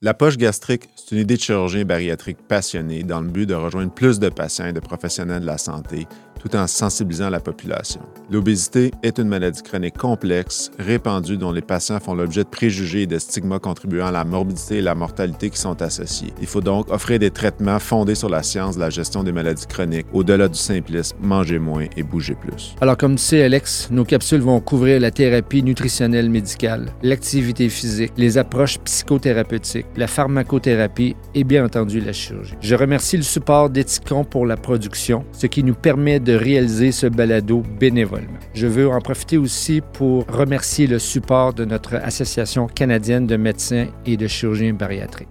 La poche gastrique, c'est une idée de chirurgien bariatrique passionné dans le but de rejoindre plus de patients et de professionnels de la santé tout en sensibilisant la population. L'obésité est une maladie chronique complexe, répandue, dont les patients font l'objet de préjugés et de stigmas contribuant à la morbidité et la mortalité qui sont associés. Il faut donc offrir des traitements fondés sur la science de la gestion des maladies chroniques, au-delà du simplisme manger moins et bouger plus. Alors, comme tu sais, Alex, nos capsules vont couvrir la thérapie nutritionnelle médicale, l'activité physique, les approches psychothérapeutiques, la pharmacothérapie et bien entendu la chirurgie. Je remercie le support d'Ethicon pour la production, ce qui nous permet de réaliser ce balado bénévolement. Je veux en profiter aussi pour remercier le support de notre Association canadienne de médecins et de chirurgiens bariatriques.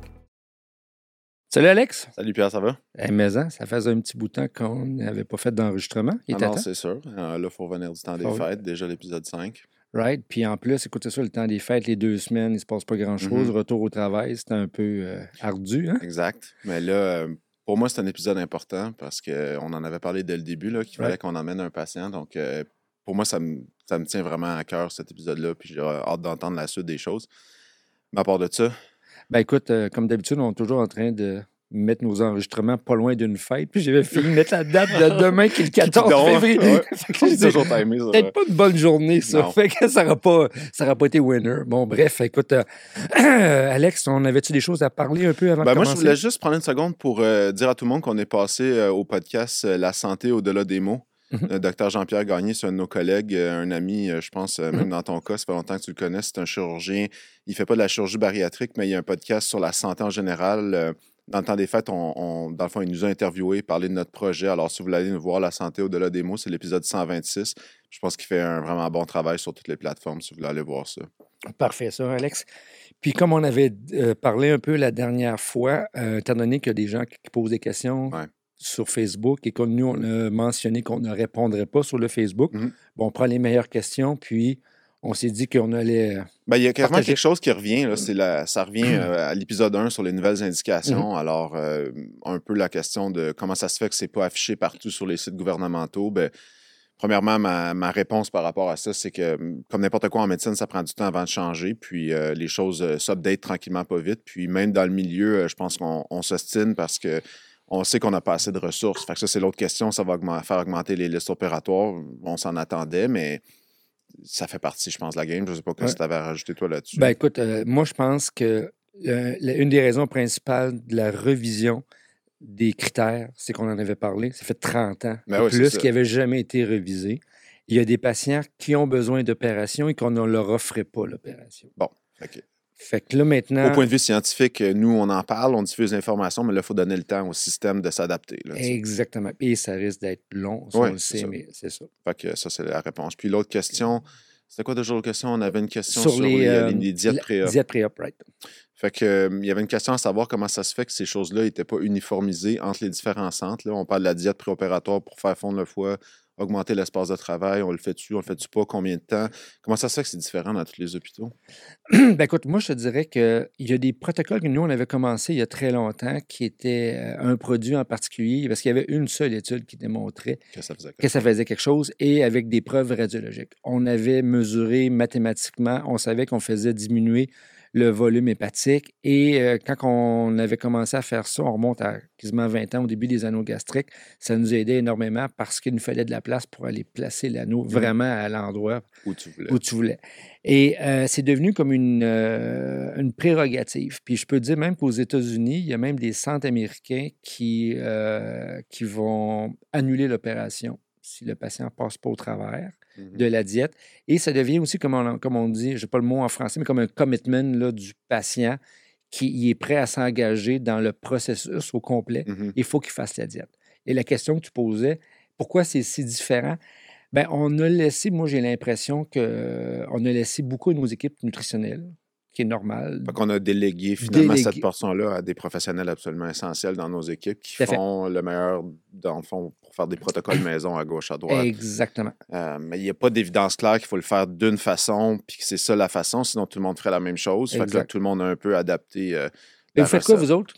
Salut Alex. Salut Pierre, ça va? Eh, mais hein, ça faisait un petit bout de temps qu'on n'avait pas fait d'enregistrement. Il Ah non, c'est sûr. Euh, là, il faut revenir du temps des fêtes, déjà l'épisode 5. Right? Puis en plus, écoutez ça, le temps des fêtes, les deux semaines, il se passe pas grand-chose. Mhm. Retour au travail, c'était un peu euh, ardu. Hein? Exact. Mais là, euh, pour moi, c'est un épisode important parce qu'on en avait parlé dès le début, qu'il fallait qu'on emmène un patient. Donc, euh, pour moi, ça me, ça me tient vraiment à cœur, cet épisode-là. Puis j'ai hâte d'entendre la suite des choses. Mais à part de ça, Ben écoute, euh, comme d'habitude, on est toujours en train de mettre nos enregistrements pas loin d'une fête. Puis j'avais fini de mettre la date de demain qui est le 14 donc, février. ouais. Je toujours timé, ça. Peut-être pas une bonne journée, ça. Non. Fait que ça n'aura pas, ça aura pas été winner. Bon, bref, écoute, euh, Alex, on avait-tu des choses à parler un peu avant Ben, de moi, je commencer? voulais juste prendre une seconde pour euh, dire à tout le monde qu'on est passé euh, au podcast La santé au-delà des mots. Mhm. Le docteur Jean-Pierre Gagné, c'est un de nos collègues, un ami, je pense, même Mhm. dans ton cas, ça fait longtemps que tu le connais. C'est un chirurgien. Il fait pas de la chirurgie bariatrique, mais il y a un podcast sur la santé en général. Dans le temps des fêtes, on, on- dans le fond, il nous a interviewés, parlé de notre projet. Alors, si vous voulez aller nous voir La santé au-delà des mots, c'est l'épisode 126. Je pense qu'il fait un vraiment bon travail sur toutes les plateformes, si vous voulez aller voir ça. Parfait, ça, Alex. Puis comme on avait euh, parlé un peu la dernière fois, euh, étant donné qu'il y a des gens qui qui posent des questions Ouais. sur Facebook et que nous, on a mentionné qu'on ne répondrait pas sur le Facebook, Mhm. bon, on prend les meilleures questions, puis on s'est dit qu'on allait... euh, Ben, il y a carrément Partager. quelque chose qui revient. Là, c'est la, ça revient euh, à l'épisode 1 sur les nouvelles indications. Alors, euh, un peu la question de comment ça se fait que c'est pas affiché partout sur les sites gouvernementaux. Ben, premièrement, ma, ma réponse par rapport à ça, c'est que, hum, comme n'importe quoi en médecine, ça prend du temps avant de changer. Puis, euh, les choses s'updatent tranquillement, pas vite. Puis, même dans le milieu, je pense qu'on on s'ostine parce que on sait qu'on n'a pas assez de ressources. Fait que ça, c'est l'autre question. Ça va faire augmenter les listes opératoires. On s'en attendait, mais ça fait partie, je pense, de la game. Je ne sais pas Ouais. ce que tu avais à rajouter, toi, là-dessus. Ben écoute, euh, moi je pense que euh, la- une des raisons principales de la revision des critères, c'est qu'on en avait parlé, ça fait 30 ans Ben oui, plus qui n'avaient jamais été révisés. Il y a des patients qui ont besoin d'opération et qu'on ne leur offrait pas l'opération. Fait que, Fait que là maintenant... Au point de vue scientifique, euh, nous, on en parle, on diffuse l'information, mais là, il faut donner le temps au système de s'adapter. Exactement. Et ça risque d'être long, on le c'est sait, ça. mais c'est ça. Fait que ça, c'est la réponse. Puis l'autre question, c'était quoi déjà l'autre question? On avait une question Sur sur, les, les, euh, les diètes la- pré-op. Right. Fait que, euh, il y avait une question à savoir comment ça se fait que ces choses-là n'étaient pas uniformisées entre les différents centres. Là. On parle de la diète préopératoire pour faire fondre le foie, augmenter l'espace de travail. On le fait-tu, on le fait-tu pas, combien de temps? Comment ça se fait que c'est différent dans tous les hôpitaux? ben écoute, moi, je te dirais qu'il y a des protocoles que nous, on avait commencé il y a très longtemps qui étaient euh, un produit en particulier, parce qu'il y avait une seule étude qui démontrait Que ça faisait que ça faisait quelque chose et avec des preuves radiologiques. On avait mesuré mathématiquement, on savait qu'on faisait diminuer le volume hépatique et euh, quand on avait commencé à faire ça, on remonte à quasiment 20 ans au début des anneaux gastriques, ça nous aidait énormément parce qu'il nous fallait de la place pour aller placer l'anneau vraiment à l'endroit Où tu voulais. où tu voulais. Et euh, c'est devenu comme une, euh, une prérogative. Puis je peux dire même qu'aux États-Unis, il y a même des centres américains qui, qui vont annuler l'opération si le patient passe pas au travers. De la diète. Et ça devient aussi, comme on, comme on dit, je n'ai pas le mot en français, mais comme un commitment là, du patient qui est prêt à s'engager dans le processus au complet Mhm. il faut qu'il fasse la diète. Et la question que tu posais, pourquoi c'est si différent? Ben, on a laissé, moi j'ai l'impression qu'on a laissé beaucoup de nos équipes nutritionnelles, qui est normal. Fait qu'on a délégué finalement Délégué. cette portion-là à des professionnels absolument essentiels dans nos équipes qui fait. font le meilleur, dans le fond, pour faire des protocoles maison à gauche, à droite. Exactement. Euh, mais il n'y a pas d'évidence claire qu'il faut le faire d'une façon, puis que c'est ça la façon, sinon tout le monde ferait la même chose. Fait que là, tout le monde a un peu adapté. euh, Et vous faites quoi, vous autres?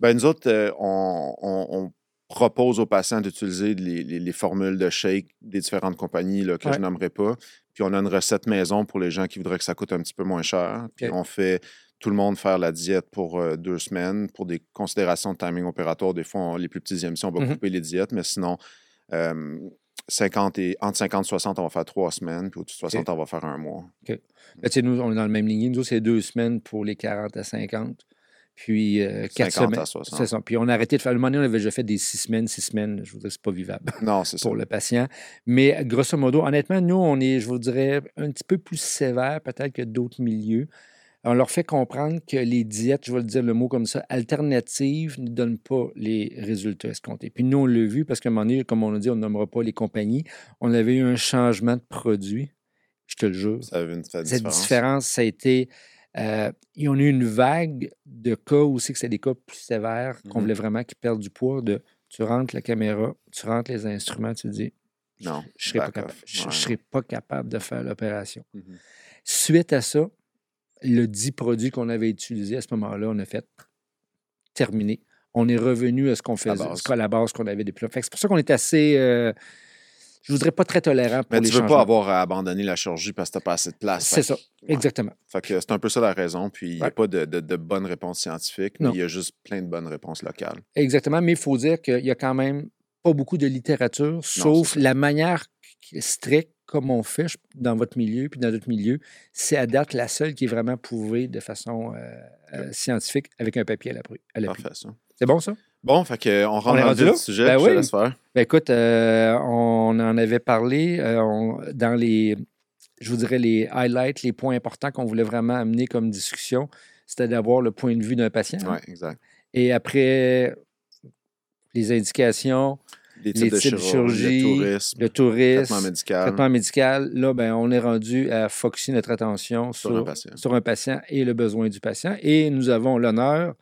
Ben, nous autres, euh, on, on- on propose aux patients d'utiliser les, les- les formules de shake des différentes compagnies là, que Ouais. je nommerai pas. Puis on a une recette maison pour les gens qui voudraient que ça coûte un petit peu moins cher. Puis Ok. on fait tout le monde faire la diète pour euh, deux semaines. Pour des considérations de timing opératoire, des fois, on- les plus petites émissions, on va Mhm. couper les diètes, mais sinon, euh, 50 et, entre 50 et 60, on va faire trois semaines, puis au-dessus de 60, on va faire un mois. Ben, tu sais, nous, on est dans le même ligne. Nous, c'est deux semaines pour les 40 à 50. Puis euh, quatre 50 semaines. à 60. C'est ça. Puis on a arrêté de faire. À un moment donné, on avait déjà fait des six semaines, six semaines. Je vous dis, c'est pas vivable Non, c'est ça. pour le patient. Mais grosso modo, honnêtement, nous, on est, je vous dirais, un petit peu plus sévère peut-être que d'autres milieux. On leur fait comprendre que les diètes, je vais le dire le mot comme ça, alternatives ne donnent pas les résultats escomptés. Puis nous, on l'a vu parce qu'à un moment donné, comme on a dit, on ne nommera pas les compagnies, on avait eu un changement de produit. Je te le jure. Ça avait une Cette différence, ça a été. Euh, et on a eu une vague de cas aussi que c'est des cas plus sévères, qu'on Mhm. voulait vraiment qu'ils perdent du poids. De, tu rentres la caméra, tu rentres les instruments, tu te dis, Non, je ne serais, pas je- serais pas capable de faire l'opération. Mhm. Suite à ça, le 10 produits qu'on avait utilisés à ce moment-là, on a fait terminé. On est revenu à ce qu'on faisait, qu'à la base qu'on avait depuis. là. Fait que C'est pour ça qu'on est assez, euh, je voudrais pas très tolérant pour Mais les tu veux changements. pas avoir à abandonner la chirurgie parce que tu n'as pas assez de place. C'est ça, ouais. exactement. Fait que c'est un peu ça la raison. Puis il n'y a Ouais. pas de, de, de bonnes réponses scientifiques, mais il y a juste plein de bonnes réponses locales. Exactement, mais il faut dire qu'il y a quand même pas beaucoup de littérature, sauf la manière stricte comme on fait dans votre milieu puis dans notre milieu. C'est à date la seule qui est vraiment prouvée de façon euh, euh, scientifique avec un papier à l'appui. C'est bon, ça? Bon, fait que, on rentre est dans le sujet. Ben te oui. laisse faire. Ben écoute, euh, on en avait parlé euh, on- dans les, je vous dirais, les highlights, les points importants qu'on voulait vraiment amener comme discussion. C'était d'avoir le point de vue d'un patient. Oui, exact. Et après, les indications, Les Les types de chirurgie, chirurgie, le tourisme, le tourisme, traitement médical. traitement médical, là, ben, on est rendu à focuser notre attention Sur sur, un patient. sur un patient et le besoin du patient. Et nous avons l'honneur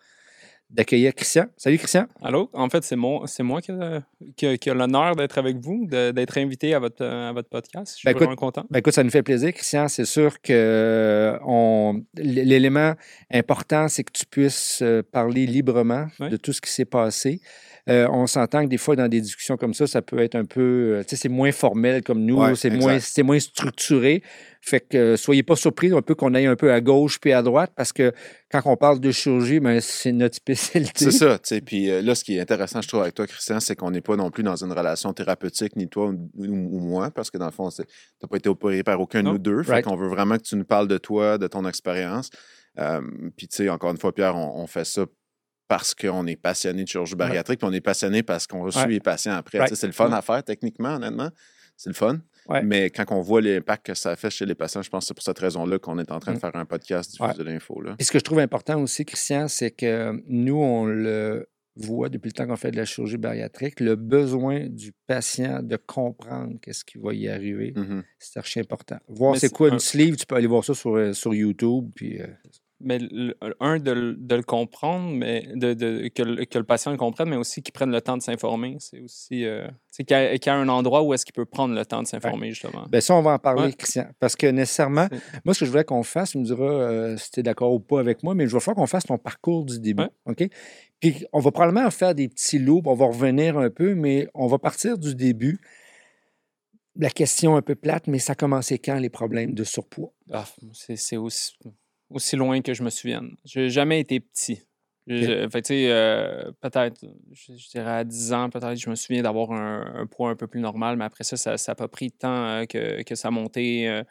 d'accueillir Christian. Salut Christian. Allô? En fait, c'est moi, c'est moi qui, a- qui a- qui a l'honneur d'être avec vous, d'être invité à votre, à votre podcast. Je suis Ben, écoute, vraiment content. Ben, écoute, ça nous fait plaisir, Christian. C'est sûr que euh, on, l'élément important, c'est que tu puisses euh, parler librement Oui. de tout ce qui s'est passé. Euh, on s'entend que des fois, dans des discussions comme ça, ça peut être un peu, euh, tu sais, c'est moins formel comme nous, Ouais, c'est moins, moins structuré. Fait que euh, soyez pas surpris un peu qu'on aille un peu à gauche puis à droite parce que quand on parle de chirurgie, ben, c'est notre spécialité. C'est ça, tu sais. Puis euh, là, ce qui est intéressant, je trouve, avec toi, Christian, c'est qu'on n'est pas non plus dans une relation thérapeutique, ni toi ou, moi, parce que dans le fond, tu n'as pas été opéré par aucun de nous deux. Fait Right. qu'on veut vraiment que tu nous parles de toi, de ton expérience. Euh, puis, tu sais, encore une fois, Pierre, on, on fait ça parce qu'on est passionné de chirurgie bariatrique, puis on est passionné parce qu'on reçoit Ouais. les patients après. Right. C'est le fun Ouais. à faire, techniquement, honnêtement. C'est le fun. Ouais. Mais quand on voit l'impact que ça fait chez les patients, je pense que c'est pour cette raison-là qu'on est en train de Mm. faire un podcast diffuser de l'info. Puis ce que je trouve important aussi, Christian, c'est que nous, on le voit depuis le temps qu'on fait de la chirurgie bariatrique, le besoin du patient de comprendre qu'est-ce qui va y arriver, Mhm. c'est archi important. Voir c'est quoi une un- sleeve, tu peux aller voir ça sur, euh, sur YouTube. Puis, euh, Mais le- un, de, le- de le comprendre, mais de, de- que, le, que le patient le comprenne, mais aussi qu'il prenne le temps de s'informer. C'est aussi euh, c'est qu'il y, a- un endroit où est-ce qu'il peut prendre le temps de s'informer, justement. ben ça, on va en parler, Ouais. Christian. Parce que nécessairement, moi, ce que je voulais qu'on fasse, tu me diras euh, si tu es d'accord ou pas avec moi, mais je vais faire qu'on fasse ton parcours du début. Ouais. OK? Puis on va probablement faire des petits loops, on va revenir un peu, mais on va partir du début. La question un peu plate, mais ça a commencé quand les problèmes de surpoids? Ah, c'est aussi, aussi loin que je me souvienne. Je n'ai jamais été petit. Fait euh, peut-être, je, je dirais à 10 ans, peut-être, je me souviens d'avoir un, un poids un peu plus normal, mais après ça, ça n'a pas pris de temps euh, que, que ça montait. euh,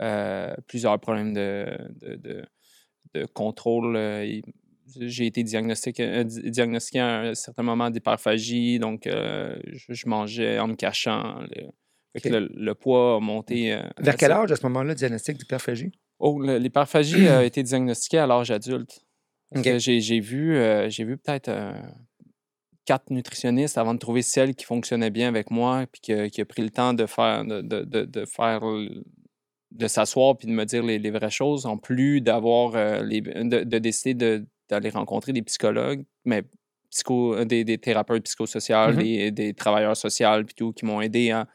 euh, plusieurs problèmes de, de, de- de contrôle. J'ai été diagnostiqué, di- diagnostiqué à un certain moment d'hyperphagie, donc je, je mangeais en me cachant. Le, le, le poids a monté. Vers quel âge, à ce moment-là, diagnostic d'hyperphagie? Oh, l'hyperphagie a été diagnostiquée à l'âge adulte. J'ai vu, euh, j'ai vu peut-être euh, quatre nutritionnistes avant de trouver celle qui fonctionnait bien avec moi, puis qui, a- qui a pris le temps de faire, de, de- de- faire, de s'asseoir puis de me dire les, les vraies choses, en plus d'avoir euh, de, de décider de- d'aller rencontrer des psychologues, mais psycho, des, des thérapeutes psychosociaux, Mhm. des, des travailleurs sociaux, puis tout, qui m'ont aidé à,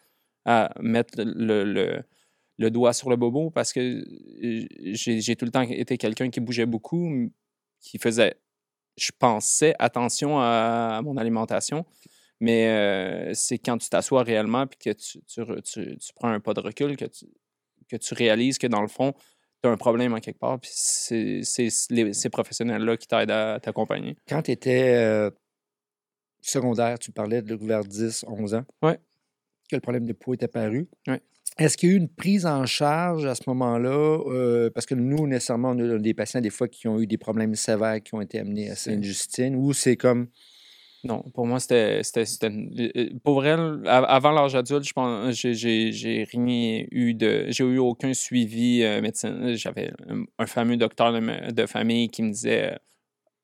à mettre le, le- le doigt sur le bobo parce que euh, j'ai tout le temps été quelqu'un qui bougeait beaucoup, qui faisait, je pensais, attention à, à mon alimentation. Mais euh, c'est quand tu t'assois réellement puis que tu, tu re- tu- tu prends un pas de recul que tu, que tu réalises que dans le fond, tu as un problème en quelque part, puis c'est ces professionnels-là qui t'aident à t'accompagner. Quand tu étais secondaire, tu parlais de vers 10, 11 ans. Ouais. Que le problème de poids est apparu. Ouais. Est-ce qu'il y a eu une prise en charge à ce moment-là? euh, parce que nous, nécessairement, on a des patients des fois qui ont eu des problèmes sévères qui ont été amenés à Sainte-Justine, ou c'est comme Non, pour moi, c'était. une- euh, Pour elle, avant l'âge adulte, je pense j'ai- rien eu de. J'ai eu aucun suivi euh, médecin. J'avais un, un fameux docteur de, famille qui me disait euh,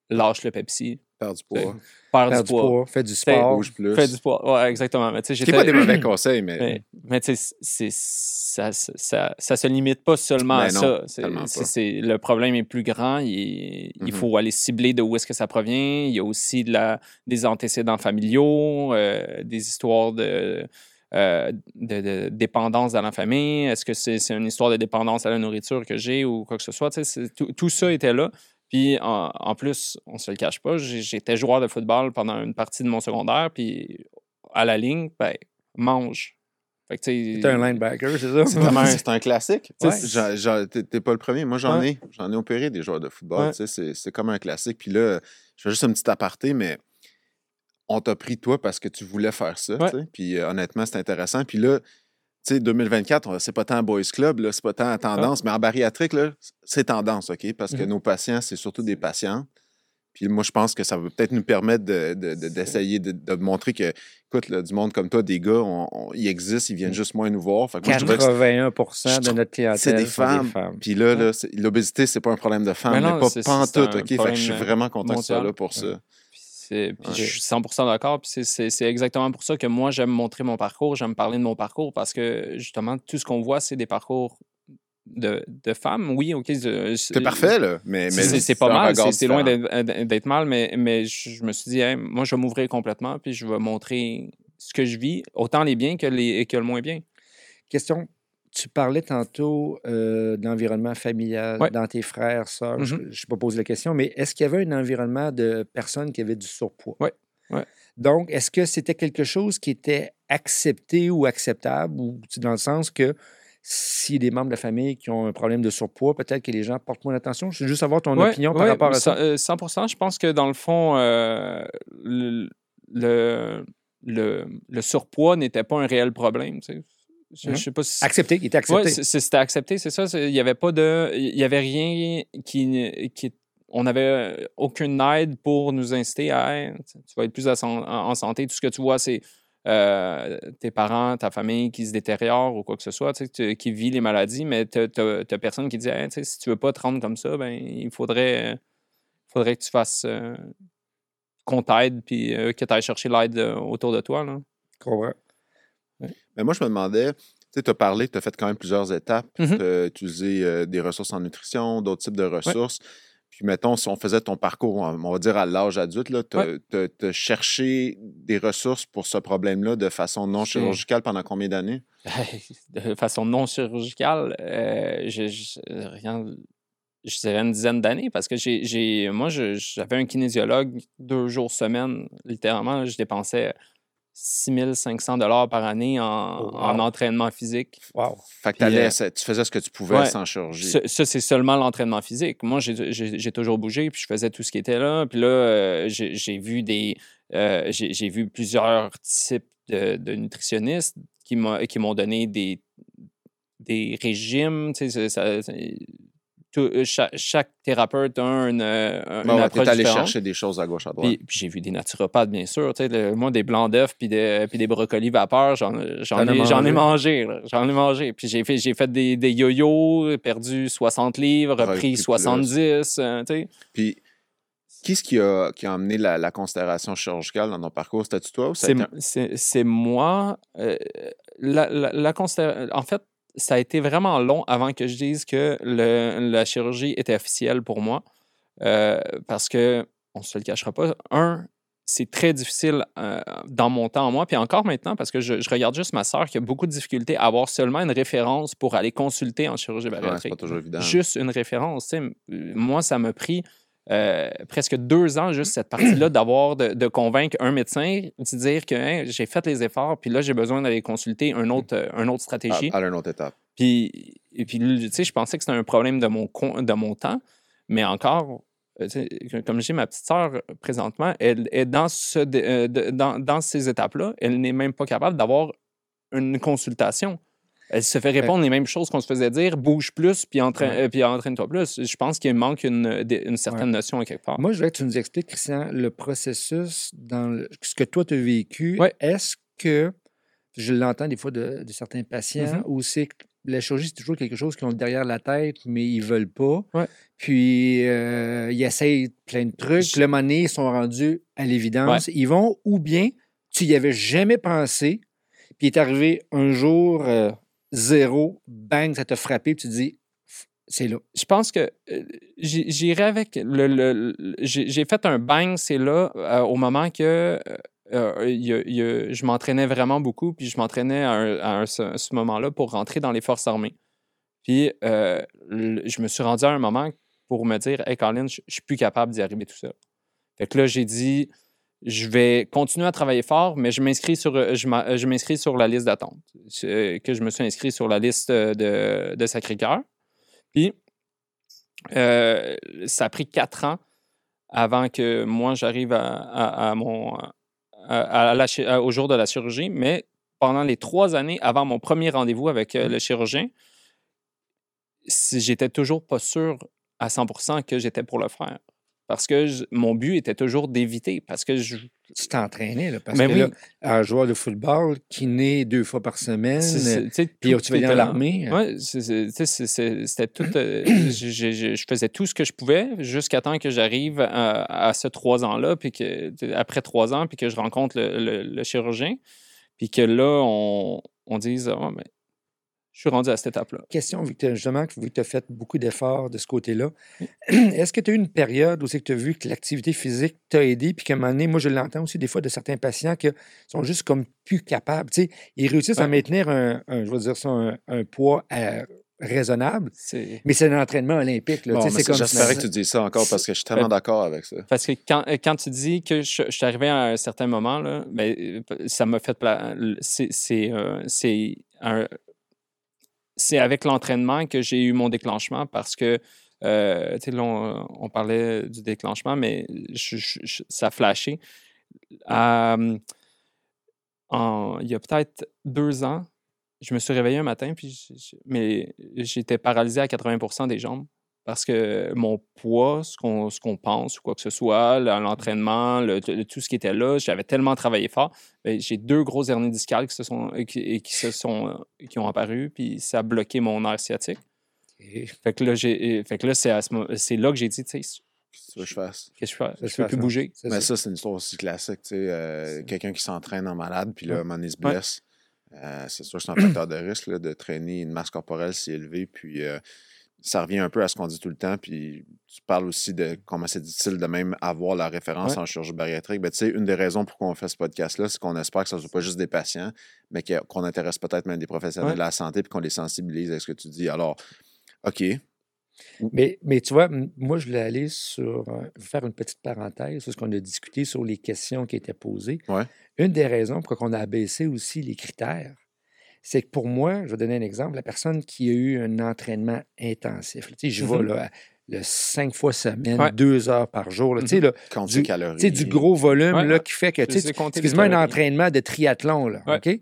lâche le Pepsi, Perdre du poids. perds du poids, fait du sport. Bouge plus. fais du poids. Ouais, exactement. Mais j'étais. n'est pas des mauvais conseils, mais. Mais, mais tu sais, c'est- ça, ça, ça, ça se limite pas seulement à Ben non, ça. C'est- le problème est plus grand. Il, il Mhm. faut aller cibler de où est-ce que ça provient. Il y a aussi de la, des antécédents familiaux, euh, des histoires de, euh, de, de dépendance dans la famille. Est-ce que c'est c'est une histoire de dépendance à la nourriture que j'ai ou quoi que ce soit? Tu sais, c'est- Tout, tout ça était là. Puis en, en plus, on se le cache pas, j'étais joueur de football pendant une partie de mon secondaire. Puis à la ligne, ben, mange. Fait que, tu sais, C'était un linebacker, c'est ça? C'est c'est un classique. Ouais. T'es t'es pas le premier. Moi, j'en Ouais. ai. J'en ai opéré des joueurs de football. Ouais. C'est c'est comme un classique. Puis là, je fais juste un petit aparté, mais on t'a pris toi parce que tu voulais faire ça. Puis euh, honnêtement, c'est intéressant. Puis là, sais, 2024, on- c'est pas tant Boys Club, c'est pas tant tendance, mais en bariatrique, c'est tendance, OK? Parce que Mhm. nos patients, c'est surtout des patients. Puis moi, je pense que ça va peut-être nous permettre de- de- de- d'essayer de, de montrer que, écoute, là, du monde comme toi, des gars, on- on- ils existent, ils viennent juste moins nous voir. Fait que moi, je trouvais que 81 je de notre clientèle c'est des femmes. Puis là, l'obésité, c'est pas un problème de femme, Mais mais, non, pas c'est- pantoute, OK? Fait que je suis euh, vraiment content que tu sois là pour ça. Puis, c'est- puis Ouais. je suis 100% d'accord. Puis c'est- c'est c'est exactement pour ça que moi, j'aime montrer mon parcours, j'aime parler de mon parcours parce que justement, tout ce qu'on voit, c'est des parcours de, de femmes. Oui, OK. C'est parfait, là. Mais, mais C'est pas mal, c'est- loin d'être d'être mal, mais, mais je je me suis dit, Hey, moi, je vais m'ouvrir complètement, puis je vais montrer ce que je vis, autant les biens que, les, que le moins bien. Question, tu parlais tantôt euh, de l'environnement familial Ouais. dans tes frères, sœurs. Je Mhm. n'ai pas posé la question, mais est-ce qu'il y avait un environnement de personnes qui avaient du surpoids? Ouais. Donc, est-ce que c'était quelque chose qui était accepté ou acceptable, ou dans le sens que si des membres de la famille qui ont un problème de surpoids, peut-être que les gens portent moins attention? Je veux juste savoir ton Ouais, opinion par rapport à ça. euh, 100% Je pense que dans le fond, euh, le, le, le- le surpoids n'était pas un réel problème. tu sais. Je, Mhm. je sais pas si. Accepté, il était accepté. c'était accepté, c'est ça. Il n'y avait pas de. Il y avait rien qui. qui on n'avait aucune aide pour nous inciter à Hey, tu vas être plus en, santé. Tout ce que tu vois, c'est euh, tes parents, ta famille qui se détériore ou quoi que ce soit, tu qui vit les maladies, mais tu n'as personne qui dit Hey, si tu veux pas te rendre comme ça, ben, il faudrait, faudrait que tu fasses. euh, qu'on t'aide puis euh, que tu ailles chercher l'aide euh, autour de toi. Là. Je Mais moi, je me demandais, tu as parlé, tu as fait quand même plusieurs étapes. Mhm. Tu as utilisé euh, des ressources en nutrition, d'autres types de ressources. Puis, mettons, si on faisait ton parcours, on va dire à l'âge adulte, tu as, cherché des ressources pour ce problème-là de façon non chirurgicale pendant combien d'années? de façon non chirurgicale, euh, je, je- rien, je dirais une dizaine d'années parce que j'ai, moi, j'avais un kinésiologue deux jours semaine, littéralement. Je dépensais 6500 dollars par année en, Oh, wow. en entraînement physique. Wow. Fait que euh, tu faisais ce que tu pouvais ouais, sans chirurgie. Ça, c'est seulement l'entraînement physique. Moi, j'ai, toujours bougé, puis je faisais tout ce qui était là. Puis là, euh, j'ai, vu des, euh, j'ai, vu plusieurs types de, de nutritionnistes qui, m'ont donné des, des régimes. Tu sais, ça- ça- tout- euh, chaque, chaque thérapeute a une, un- Bon, une ouais, approche allé différente. chercher des choses à gauche, à droite. Puis, puis j'ai vu des naturopathes, bien sûr. tu sais, le- moi, des blancs d'œufs puis des, puis des brocolis vapeur, j'en, ai, j'en ai mangé. J'en ai mangé. Puis j'ai fait, j'ai fait des, des yo-yo, perdu 60 livres, Repris repris plus. 70. euh, tu sais. Puis, qu'est-ce qui a, qui a amené la, la considération chirurgicale dans ton parcours? C'était-tu toi ou C'est, un- moi. euh, la, la, la En fait, ça a été vraiment long avant que je dise que le- la chirurgie était officielle pour moi. Euh, parce que, on se le cachera pas, un, c'est très difficile euh, dans mon temps, moi, puis encore maintenant, parce que je, je regarde juste ma soeur qui a beaucoup de difficultés à avoir seulement une référence pour aller consulter en chirurgie Ouais, c'est bariatrique. pas toujours évident. juste une référence. Moi, ça m'a pris euh, presque deux ans, juste cette partie-là, d'avoir de, de convaincre un médecin, de dire que Hein, j'ai fait les efforts, puis là, j'ai besoin d'aller consulter un autre, euh, une autre à, stratégie. à une autre étape. Puis, et puis, tu sais, je pensais que c'était un problème de mon, de mon temps, mais encore, euh, comme j'ai ma petite sœur présentement, elle est dans, ce, dans, dans ces étapes-là, elle n'est même pas capable d'avoir une consultation. Elle se fait répondre les mêmes choses qu'on se faisait dire, bouge plus, puis, entraîne, Ouais. euh, puis entraîne-toi plus. Je pense qu'il manque une, certaine notion à quelque part. Moi, je voudrais que tu nous expliques, Christian, le processus dans le- ce que toi, tu as vécu. Est-ce que, je l'entends des fois de, de certains patients, Mhm. où c'est que la chirurgie, c'est toujours quelque chose qu'ils ont derrière la tête, mais ils veulent pas. Ouais. Puis, euh, ils essayent plein de trucs. Je- le moment donné, ils sont rendus à l'évidence. Ils vont, ou bien, tu y avais jamais pensé, puis il est arrivé un jour, euh, zéro, bang, ça t'a frappé, tu dis, c'est là. je pense que euh, j'irai avec le. j'ai fait un bang, c'est là, euh, au moment que euh, euh, je m'entraînais vraiment beaucoup, puis je m'entraînais à, ce, moment-là pour rentrer dans les forces armées. Puis je me suis rendu à un moment pour me dire Hey, Colin, je je suis plus capable d'y arriver tout seul. Fait que là, j'ai dit je vais continuer à travailler fort, mais je m'inscris sur, euh, m'a- je m'inscris sur la liste d'attente. Euh, Que je me suis inscrit sur la liste de, Sacré-Cœur. Puis, euh, ça a pris quatre ans avant que moi, j'arrive à, mon, au jour de la chirurgie. Mais pendant les trois années avant mon premier rendez-vous avec euh, le chirurgien, j'étais toujours pas sûr à 100% que j'étais pour le faire. Parce que je- mon but était toujours d'éviter. Parce que je, Tu t'entraînais, là, parce Mais que oui. là, un joueur de football qui naît deux fois par semaine, puis tu vas dans l'armée. Oui, c'était tout. euh, je faisais tout ce que je pouvais jusqu'à temps que j'arrive à, à ce trois ans-là, puis que après trois ans, puis que je rencontre le, le- le chirurgien, puis que là, on, on dise Ah, mais je suis rendu à cette étape-là. Question, vu que t'as- justement, vu que tu as fait beaucoup d'efforts de ce côté-là, est-ce que tu as eu une période où c'est que tu as vu que l'activité physique t'a aidé, puis qu'à un moment donné, moi je l'entends aussi des fois de certains patients qui sont juste comme plus capables. Tu sais, ils réussissent à Ouais. maintenir un, un- je vais dire ça, un, un poids euh, raisonnable, C'est mais c'est un entraînement olympique. là. Bon, c'est comme J'espérais que tu dises ça encore parce que je suis tellement d'accord avec ça. Parce que quand, quand tu dis que je, je suis arrivé à un certain moment, là, ben, ça m'a fait. C'est euh, c'est un- c'est avec l'entraînement que j'ai eu mon déclenchement parce que. euh, là, on, parlait du déclenchement, mais ça en- il y a peut-être deux ans, je me suis réveillé un matin, mais j'étais paralysé à 80% des jambes parce que mon poids, ce qu'on ce qu'on pense ou quoi que ce soit, le- l'entraînement, le- le- tout ce qui était là, j'avais tellement travaillé fort. ben, J'ai deux grosses hernies discales qui, se sont, et qui, qui se sont, euh, qui ont apparu, puis ça a bloqué mon nerf sciatique. Fait que là, j'ai- fait que là c'est à ce là que j'ai dit, tu sais, Qu'est-ce que tu veux que je fasse? qu'est-ce que je fais? Je peux plus bouger. Mais ça. c'est une histoire aussi classique. tu sais, euh, Quelqu'un qui s'entraîne en malade, puis là, Ouais. à un moment donné, il se Ouais. blesse. Euh, c'est sûr que c'est un facteur de risque là, de traîner une masse corporelle si élevée. Puis euh, ça revient un peu à ce qu'on dit tout le temps. Puis tu parles aussi de comment c'est difficile de même avoir la référence Ouais. en chirurgie bariatrique. Ben, tu sais, une des raisons pour qu'on fait ce podcast-là, c'est qu'on espère que ce ne soit pas juste des patients, mais qu'on intéresse peut-être même des professionnels Ouais. de la santé puis qu'on les sensibilise à ce que tu dis. Alors, OK. Mais, mais tu vois, moi, je voulais aller sur. euh, faire une petite parenthèse sur ce qu'on a discuté sur les questions qui étaient posées. Ouais. Une des raisons pour on a abaissé aussi les critères, c'est que pour moi, je vais donner un exemple, la personne qui a eu un entraînement intensif, tu sais, je vais Mhm. là, le cinq fois semaine, Ouais. deux heures par jour, là, Compte Du- calories. du gros volume Ouais, là, qui fait que c'est quasiment un entraînement de triathlon. Là, Ouais. OK?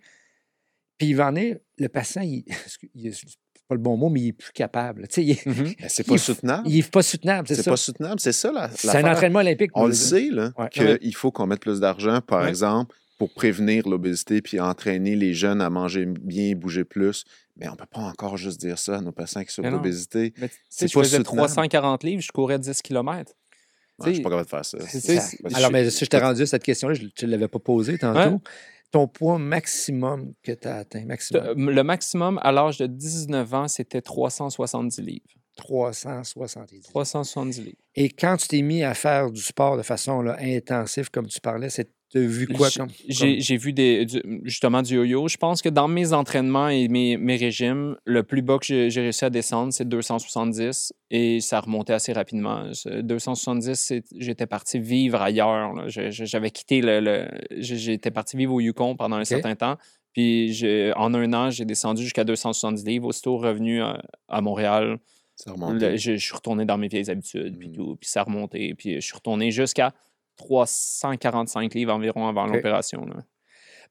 Puis il va en est, le patient, il, il- c'est pas le bon mot, mais il est plus capable. Tu sais. Mais c'est pas soutenable. il est pas soutenable, c'est C'est ça. pas soutenable. C'est ça, la, C'est un entraînement olympique. On le sait, là, Ouais. qu'il Ouais. faut qu'on mette plus d'argent, par Ouais. exemple, pour prévenir l'obésité puis entraîner les jeunes à manger bien et bouger plus. Mais on ne peut pas encore juste dire ça à nos patients qui souffrent d'obésité. Sais, je pas faisais soutenable. 340 livres, je courais 10 km. Ouais, je suis pas capable de faire ça. Alors, mais si je t'ai rendu à cette question-là, je ne l'avais pas posée tantôt. Ton poids maximum que tu as atteint, maximum, Le maximum à l'âge de 19 ans, c'était 370 livres. 370. 370 livres. Et quand tu t'es mis à faire du sport de façon là, intensive, comme tu parlais, c'est tu as vu quoi J'ai- comme? J'ai vu des, du- justement du yo-yo. Je pense que dans mes entraînements et mes, mes régimes, le plus bas que j'ai réussi à descendre, c'est 270 et ça remontait assez rapidement. Ce 270, c'est- j'étais parti vivre ailleurs. J'avais quitté le. J'étais parti vivre au Yukon pendant un certain temps. Puis en un an, j'ai descendu jusqu'à 270 livres. Aussitôt revenu à, à Montréal, Ça le- je, je suis retourné dans mes vieilles habitudes, puis Mhm. tout, puis ça a remonté. Puis je suis retourné jusqu'à 345 livres environ avant l'opération. là.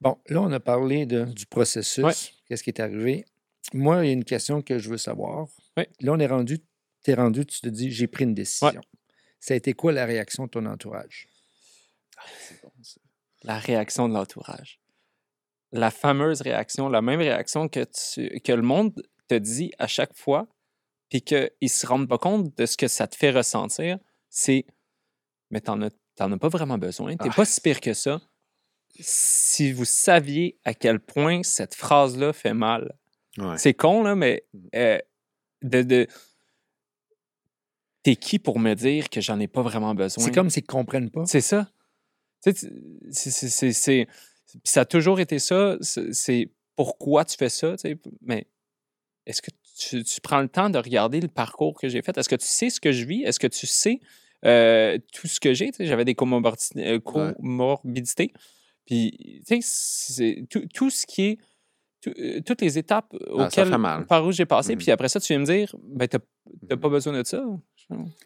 Bon, là, on a parlé de- du processus. Ouais. Qu'est-ce qui est arrivé? Moi, il y a une question que je veux savoir. Ouais. Là, on est rendu, tu es rendu, tu te dis, j'ai pris une décision. Ouais. Ça a été quoi la réaction de ton entourage? C'est bon, ça. La réaction de l'entourage. La fameuse réaction, la même réaction que, tu- que le monde te dit à chaque fois, puis qu'ils ne se rendent pas compte de ce que ça te fait ressentir, c'est Mais t'en as, t'en as pas vraiment besoin. T'es Ah. pas si pire que ça. Si vous saviez à quel point cette phrase-là fait mal. Ouais. C'est con, là, mais Mmh. euh, de, de- T'es qui pour me dire que j'en ai pas vraiment besoin? C'est comme s'ils ne comprennent pas. C'est ça. C'est- ça a toujours été ça. C'est pourquoi tu fais ça, tu sais, mais est-ce que tu, tu prends le temps de regarder le parcours que j'ai fait? Est-ce que tu sais ce que je vis? Est-ce que tu sais euh, tout ce que j'ai? J'avais des euh, comorbidités. Puis, tu sais, c'est tout, tout ce qui est. tout- euh, toutes les étapes Ah, auxquelles, par où j'ai passé, Mhm. puis après ça, tu viens me dire, ben, t'as t'as Mhm. pas besoin de ça.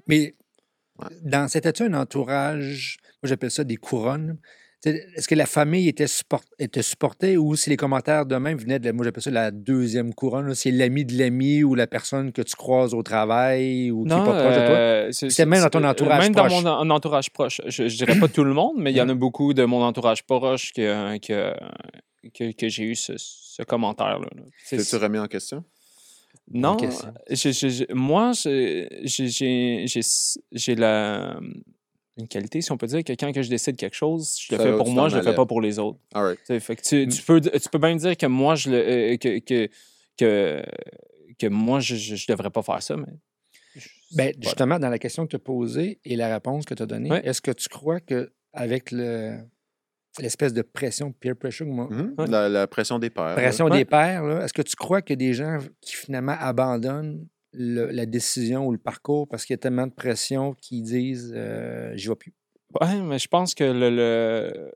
Mais Ouais. dans c'était un entourage, moi j'appelle ça des couronnes? Est-ce que la famille était, support, était supportée ou si les commentaires de même venaient de, la- moi j'appelle ça la deuxième couronne, c'est l'ami de l'ami ou la personne que tu croises au travail ou qui n'est pas proche de toi? euh, c'est- C'était même dans ton entourage Même proche. dans mon en- entourage proche. Je, je dirais pas tout le monde, mais il y en a beaucoup de mon entourage proche que, que, que, que j'ai eu ce, ce commentaire-là. T'es-tu remis en question? Non, question. je- je- je- moi, j'ai la une qualité, si on peut dire, que quand que je décide quelque chose, je le fais pour moi, je le fais pas pour les autres. All right. Tu sais, fait que tu, Mm. tu peux, tu peux bien dire que moi, je le, euh, que, que, que, que moi, je, je, je devrais pas faire ça, mais. je- Ben, justement, dans la question que tu as posée et la réponse que tu as donnée, Ouais. est-ce que tu crois que avec le l'espèce de pression, peer pressure, moi, Mhm. Ouais. La, la pression des pères. là. pression Ouais. des pairs, là, est-ce que tu crois a des gens qui finalement abandonnent la décision ou le parcours parce qu'il y a tellement de pression qu'ils disent euh, j'y vais plus? Ouais, mais je pense que le.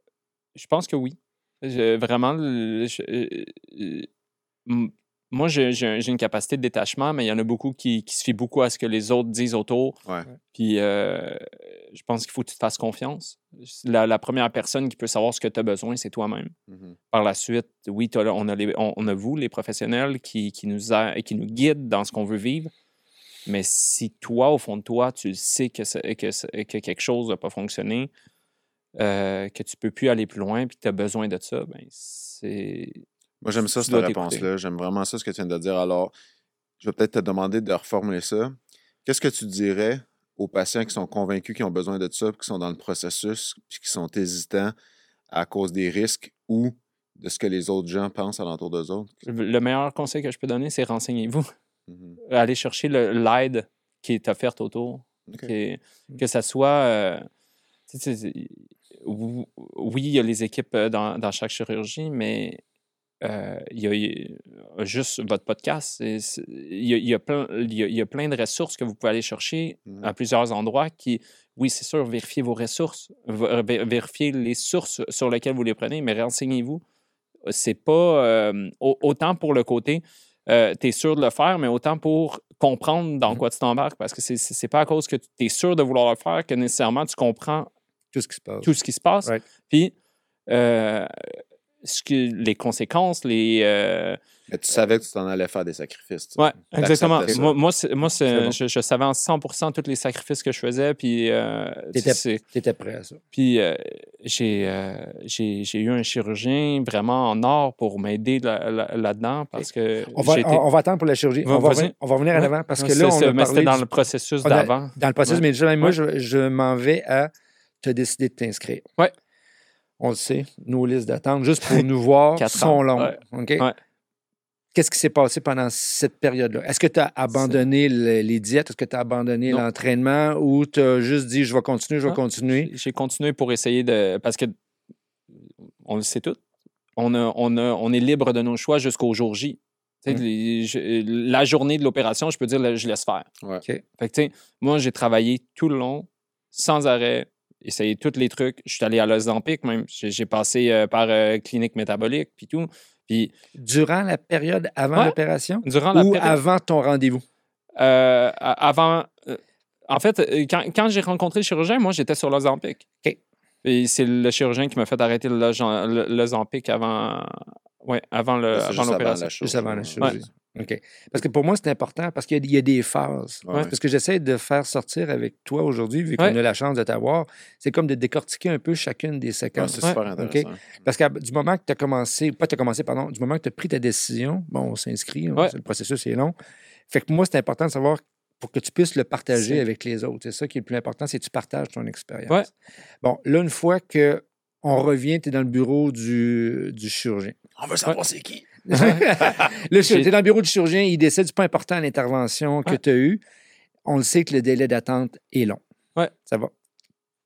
Je pense que oui. Je- vraiment, je- euh, euh, moi, j'ai j'ai un- j'ai une capacité de détachement, mais il y en a beaucoup qui, qui se fient beaucoup à ce que les autres disent autour. Ouais. Puis euh, je pense qu'il faut que tu te fasses confiance. La, la première personne qui peut savoir ce que tu as besoin, c'est toi-même. Mhm. Par la suite, oui, on, a les- on, on a vous, les professionnels, qui, qui nous a- qui nous guident dans ce qu'on veut vivre. Mais si toi, au fond de toi, tu sais que, que, quelque chose n'a pas fonctionné, euh, que tu peux plus aller plus loin, puis que tu as besoin de ça, ben c'est. Moi, j'aime ça, Tu cette réponse-là. J'aime vraiment ça, ce que tu viens de dire. Alors, je vais peut-être te demander de reformuler ça. Qu'est-ce que tu dirais aux patients qui sont convaincus qu'ils ont besoin de ça, puis qui sont dans le processus, puis qui sont hésitants à cause des risques ou de ce que les autres gens pensent alentour d'eux autres? Le meilleur conseil que je peux donner, c'est renseignez-vous. Mhm. Allez chercher le- l'aide qui est offerte autour. Qui est- que ça soit. euh, oui, il y a les équipes euh, dans, dans chaque chirurgie, mais euh, il y a- il y a juste votre podcast. Il y, a, il y a plein, il y a- plein de ressources que vous pouvez aller chercher Mhm. à plusieurs endroits qui, oui, c'est sûr, vérifiez vos ressources, vé- vérifiez les sources sur lesquelles vous les prenez, mais renseignez-vous. C'est pas euh, au- autant pour le côté, tu es sûr de le faire, mais autant pour comprendre dans Mhm. quoi tu t'embarques, parce que c'est- pas à cause que tu es sûr de vouloir le faire que nécessairement tu comprends Tout ce qui se passe. tout ce qui se passe. Right. Puis, euh, ce que, les conséquences, les. euh, Mais tu savais que tu t'en allais faire des sacrifices. tu sais. Ouais, T'acceptais exactement. Moi, moi, bon. je, je savais en 100% tous les sacrifices que je faisais. Puis, euh, Tu étais prêt à ça. puis euh, j'ai euh, j'ai j'ai eu un chirurgien vraiment en or pour m'aider là- là- là-dedans parce que On va, on, on va attendre pour la chirurgie. On, va on va revenir en Ouais. avant parce que là, on mais c'était dans du- le processus d'avant. Dans le processus, Ouais. mais jamais, moi, Ouais. je, je m'en vais à te décider de t'inscrire. Ouais. On le sait, nos listes d'attente, juste pour nous voir, sont ans, longues. Ouais. Qu'est-ce qui s'est passé pendant cette période-là? Est-ce que tu as abandonné le- les diètes? Est-ce que tu as abandonné l'entraînement ou tu as juste dit je vais continuer, je vais Non. continuer? J'ai continué pour essayer de. Parce que on le sait tout. On, a, on, a- on est libre de nos choix jusqu'au jour J. Les- je- la journée de l'opération, je peux dire, je laisse faire. Ouais. Fait que, moi, j'ai travaillé tout le long, sans arrêt, essayé tous les trucs. Je suis allé à l'Ozampic même. J'ai passé euh, par euh, clinique métabolique, puis tout. Puis Durant la période avant Ouais. l'opération durant la ou période- avant ton rendez-vous? Euh, avant. en fait, quand, quand j'ai rencontré le chirurgien, moi, j'étais sur l'Ozempic. OK. Et c'est le chirurgien qui m'a fait arrêter le le- l'Ozempic avant, ouais, avant le- C'est avant juste avant l'opération. la. Juste avant la Ouais. chirurgie. OK. Parce que pour moi, c'est important parce qu'il y, a- il y a des phases. Ouais. Parce que j'essaie de faire sortir avec toi aujourd'hui, vu qu'on Ouais. a la chance de t'avoir, c'est comme de décortiquer un peu chacune des Ouais, séquences. c'est super intéressant. Parce que du moment que tu as commencé, pas tu as commencé, pardon, du moment que tu as pris ta décision, bon, on s'inscrit, hein, le processus est long. Fait que pour moi, c'est important de savoir pour que tu puisses le partager avec les autres. C'est ça qui est le plus important, c'est que tu partages ton expérience. Ouais. Bon, là, une fois que on revient, tu es dans le bureau du, du chirurgien. On veut savoir c'est qui. le chir- J'ai- t'es dans le bureau du chirurgien, il décide, c'est pas important l'intervention que Ouais. tu as eue. On le sait que le délai d'attente est long. Ouais. Ça va.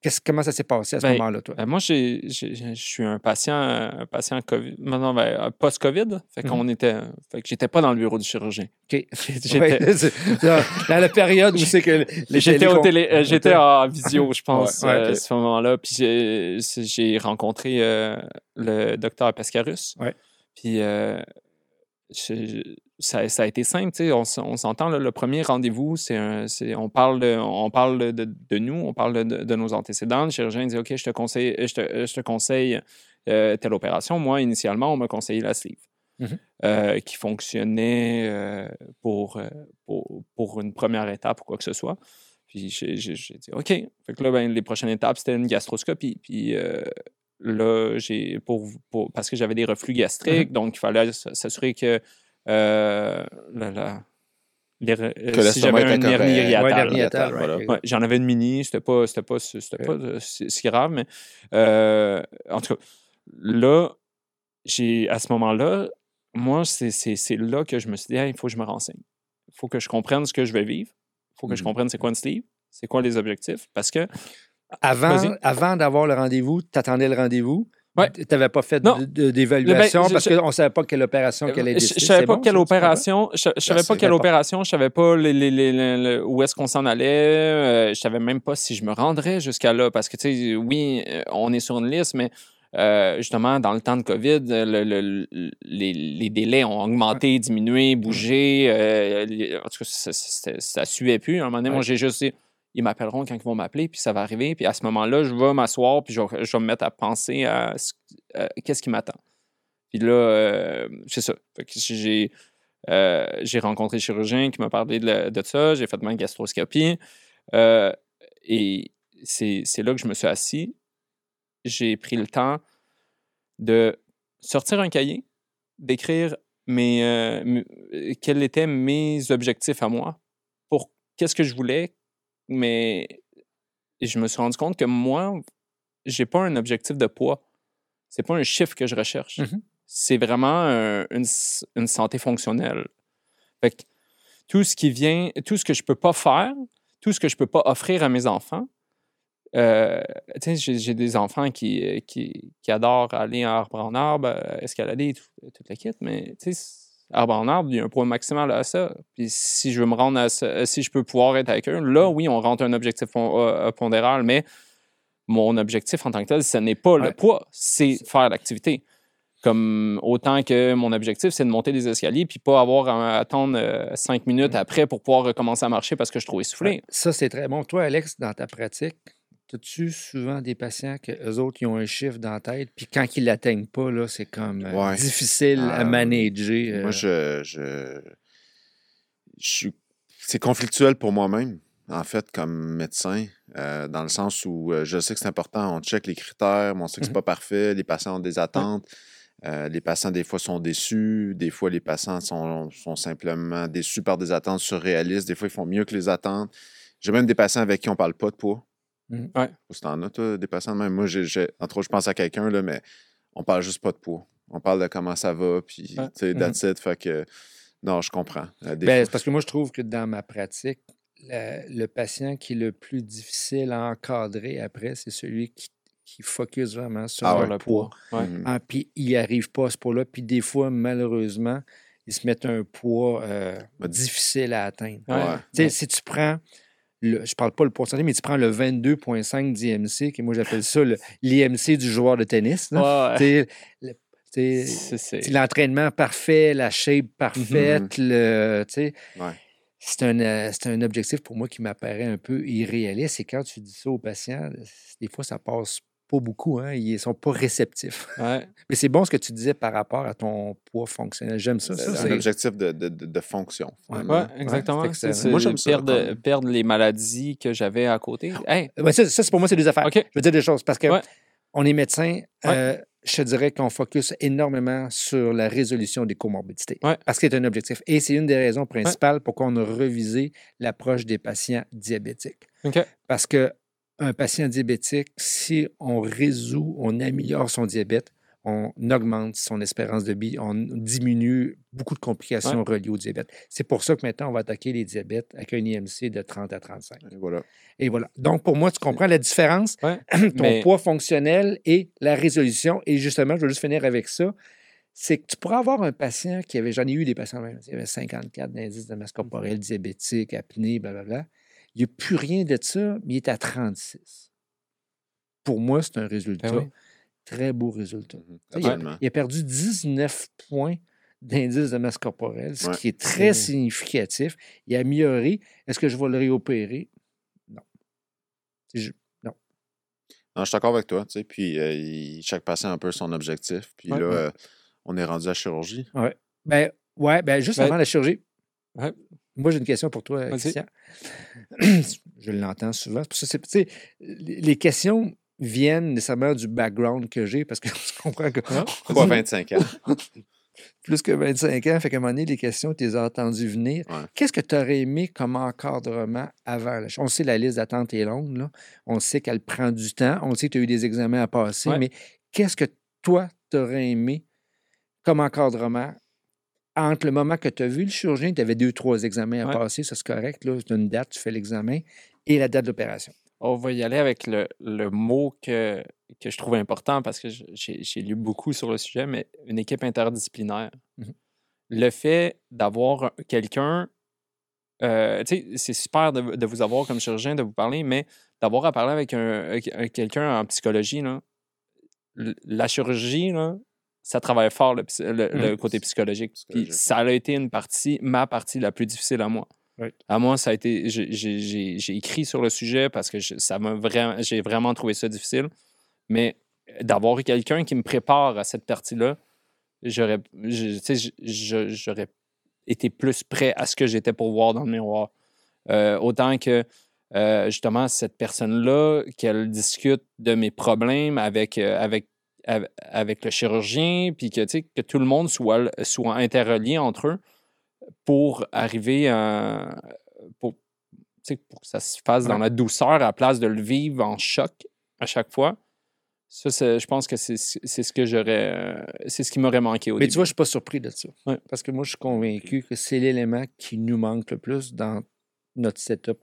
Qu'est-ce, comment ça s'est passé à ce Ben, moment-là, toi? Ben, moi, je suis un patient, un patient COVID, non, ben, euh, post-COVID. Fait qu'on était, fait que j'étais pas dans le bureau du chirurgien. OK. J'étais- dans, la période où c'est que les J'étais au télé, euh, j'étais en visio, je pense, Ouais, ouais, euh, ok. à ce moment-là. Puis j'ai- j'ai rencontré euh, le docteur Pescarus. Ouais. Puis euh, je- ça, ça a été simple, tu sais, on, on s'entend, le premier rendez-vous, c'est on parle, de, on parle de, nous, on parle de, de nos antécédents. Le chirurgien dit, OK, je te conseille, je te, je te conseille euh, telle opération. Moi, initialement, on m'a conseillé la sleeve. Mhm. euh, qui fonctionnait euh, pour, pour, pour une première étape ou quoi que ce soit. Puis j'ai dit OK. Fait que là, ben, les prochaines étapes, c'était une gastroscopie. Puis là, j'ai pour, pour- parce que j'avais des reflux gastriques, donc il fallait s'assurer que euh, les re- euh, Que si j'avais une hernie hiatale. voilà. Ouais, j'en avais une mini, c'était pas, c'était pas, c'était pas si, grave, mais euh, en tout cas, là, j'ai, à ce moment-là, moi, c'est, c'est, c'est là que je me suis dit, Hey, il faut que je me renseigne. Il faut que je comprenne ce que je vais vivre. Il faut que je Mhm. comprenne c'est quoi une sleeve, c'est quoi les objectifs, parce que Avant, avant d'avoir le rendez-vous, tu attendais le rendez-vous. Ouais. Tu n'avais pas fait d'évaluation Ben, je- parce qu'on ne savait pas quelle opération qu'elle allait je, décider. je savais pas quelle opération, je, savais pas quelle opération, je savais pas les, les- les- les- les- où est-ce qu'on s'en allait, euh, je savais même pas si je me rendrais jusqu'à là, parce que, tu sais, oui, euh, on est sur une liste, mais euh, justement, dans le temps de COVID, euh, le- le- le- les, les délais ont augmenté, diminué, bougé, euh, en tout cas, ça, ça, ça suivait plus. À un moment donné, moi, j'ai juste dit, ils m'appelleront quand ils vont m'appeler, puis ça va arriver, puis à ce moment-là, je vais m'asseoir, puis je vais, je me mettre à penser à euh, qu'est-ce qui m'attend. Puis là, euh, c'est ça. J'ai, euh, j'ai rencontré le chirurgien qui m'a parlé de, de ça. J'ai fait ma gastroscopie. Et c'est, là que je me suis assis. J'ai pris le temps de sortir un cahier, d'écrire quels étaient mes objectifs à moi, pour qu'est-ce que je voulais. Mais je me suis rendu compte que moi, j'ai pas un objectif de poids. C'est pas un chiffre que je recherche. Mhm. C'est vraiment un- une, une santé fonctionnelle. Fait que tout ce qui vient, tout ce que je peux pas faire, tout ce que je peux pas offrir à mes enfants. euh, j'ai, des enfants qui, qui, qui adorent aller arbre en arbre, euh, escalader, tout, tout le kit, mais arbre en arbre, il y a un poids maximal à ça. Puis si je veux me rendre à ça, si je peux pouvoir être avec eux, là, oui, on rentre un objectif pon- euh, pondéral, mais mon objectif en tant que tel, ce n'est pas le poids, c'est faire l'activité. Comme autant que mon objectif, c'est de monter des escaliers puis pas avoir à attendre euh, cinq minutes après pour pouvoir recommencer à marcher parce que je suis trop essoufflé. Ça, c'est très bon. Toi, Alex, dans ta pratique, as-tu souvent des patients que eux autres, ils ont un chiffre dans la tête, puis quand ils ne l'atteignent pas, là, c'est comme euh, Ouais. difficile à Euh, manager. euh, Moi, je, je, je suis. C'est conflictuel pour moi-même, en fait, comme médecin, euh, dans le sens où euh, je sais que c'est important, on check les critères, mais on sait que c'est Mhm. pas parfait, les patients ont des attentes. euh, les patients, des fois, sont déçus. Des fois, les patients sont, sont simplement déçus par des attentes surréalistes. Des fois, ils font mieux que les attentes. J'ai même des patients avec qui on parle pas de poids. Mhm. Ouais. Ou si t'en as, toi, des patients de même. Moi, j'ai, entre autres, je pense à quelqu'un, là, mais on parle juste pas de poids. On parle de comment ça va, puis, Ouais. tu sais, Mhm. that's it. Fait que, non, je comprends. Euh, Ben, parce que moi, je trouve que dans ma pratique, le patient qui est le plus difficile à encadrer après, c'est celui qui, qui focus vraiment sur Ah le ouais. le poids. poids. Ouais. Mhm. Ah, puis il arrive pas à ce poids-là. Puis des fois, malheureusement, ils se mettent un poids euh, difficile à atteindre. Ouais. Ouais. Tu sais, si tu prends, le, je parle pas le santé, mais tu prends le 22,5 d'IMC, que moi j'appelle ça le- l'IMC du joueur de tennis. Ouais, le- C'est- l'entraînement parfait, la shape parfaite, le. Ouais. C'est un, euh, c'est un objectif pour moi qui m'apparaît un peu irréaliste. Et quand tu dis ça aux patients, des fois, ça passe pas beaucoup. Hein? Ils sont pas réceptifs. Ouais. Mais c'est bon ce que tu disais par rapport à ton poids fonctionnel. J'aime ça. ça, C'est un objectif de, de- de- de fonction. Ouais. finalement. Ouais, exactement. C'est- c'est Moi, j'aime ça, Perdre, même. perdre les maladies que j'avais à côté. Hey, Ouais, ça, ça, c'est pour moi, c'est deux affaires. OK. Je veux dire des choses parce que Ouais. on est médecin. euh, je te dirais qu'on focus énormément sur la résolution des comorbidités. Ouais. Parce que c'est un objectif. Et c'est une des raisons principales pourquoi on a revisé l'approche des patients diabétiques. OK. Parce que un patient diabétique, si on résout, on améliore son diabète, on augmente son espérance de vie, on diminue beaucoup de complications reliées au diabète. C'est pour ça que maintenant, on va attaquer les diabètes avec un IMC de 30 à 35. Et voilà. Et voilà. Donc, pour moi, tu comprends la différence, Ouais. ton Mais- poids fonctionnel et la résolution. Et justement, je veux juste finir avec ça. C'est que tu pourrais avoir un patient qui avait, j'en ai eu des patients, il avait 54 d'indice de masse corporelle, diabétique, apnée, blablabla. Il n'y a plus rien de ça, mais il est à 36. Pour moi, c'est un résultat. Ben oui. Très beau résultat. Il a, Absolument. il a perdu 19 points d'indice de masse corporelle, ce Ouais. qui est très significatif. Il a amélioré. Est-ce que je vais le réopérer? Non. C'est ju- Non, je suis d'accord avec toi. Tu sais, puis euh, il- chaque patient a un peu son objectif. Puis Ouais. là, euh, on est rendu à la chirurgie. Ben, ouais, ben, juste Ben- avant la chirurgie. Moi, j'ai une question pour toi. Christian. je l'entends souvent. Pour ça, les questions viennent nécessairement du background que j'ai parce que tu comprends que Pas 25 ans. plus que 25 ans, fait qu'à un moment donné, les questions, tu les as entendues venir. Ouais. Qu'est-ce que tu aurais aimé comme encadrement avant? On sait que la liste d'attente est longue, là. on sait qu'elle prend du temps, on sait que tu as eu des examens à passer, Ouais. mais qu'est-ce que toi, tu aurais aimé comme encadrement entre le moment que tu as vu le chirurgien, tu avais deux, trois examens à passer, ça c'est correct, là, c'est une date, tu fais l'examen, et la date de l'opération. On va y aller avec le, le mot que, que je trouve important parce que j'ai lu beaucoup sur le sujet, mais une équipe interdisciplinaire. Mhm. Le fait d'avoir un- quelqu'un, euh, tu sais, c'est super de, de vous avoir comme chirurgien, de vous parler, mais d'avoir à parler avec un, un- quelqu'un en psychologie, là, la chirurgie, là, ça travaille fort le, Mhm. côté psychologique. Puis ça a été une partie, ma partie la plus difficile à moi. Oui. À moi, ça a été. j'ai- écrit sur le sujet parce que je- ça m'a vraiment. J'ai vraiment trouvé ça difficile. Mais d'avoir quelqu'un qui me prépare à cette partie-là, J'aurais été plus prêt à ce que j'étais pour voir dans le miroir. Euh, autant que. euh, justement, cette personne-là, qu'elle discute de mes problèmes avec, euh, avec, avec, le chirurgien, puis que, tu sais, que tout le monde soit, soit interrelié entre eux pour arriver à. Pour, tu sais, pour que ça se fasse dans Ouais. la douceur à la place de le vivre en choc à chaque fois. Ça, je pense que c'est c'est ce que j'aurais. C'est ce qui m'aurait manqué au Mais début. tu vois, je ne suis pas surpris de ça. Ouais. Parce que moi, je suis convaincu que c'est l'élément qui nous manque le plus dans notre setup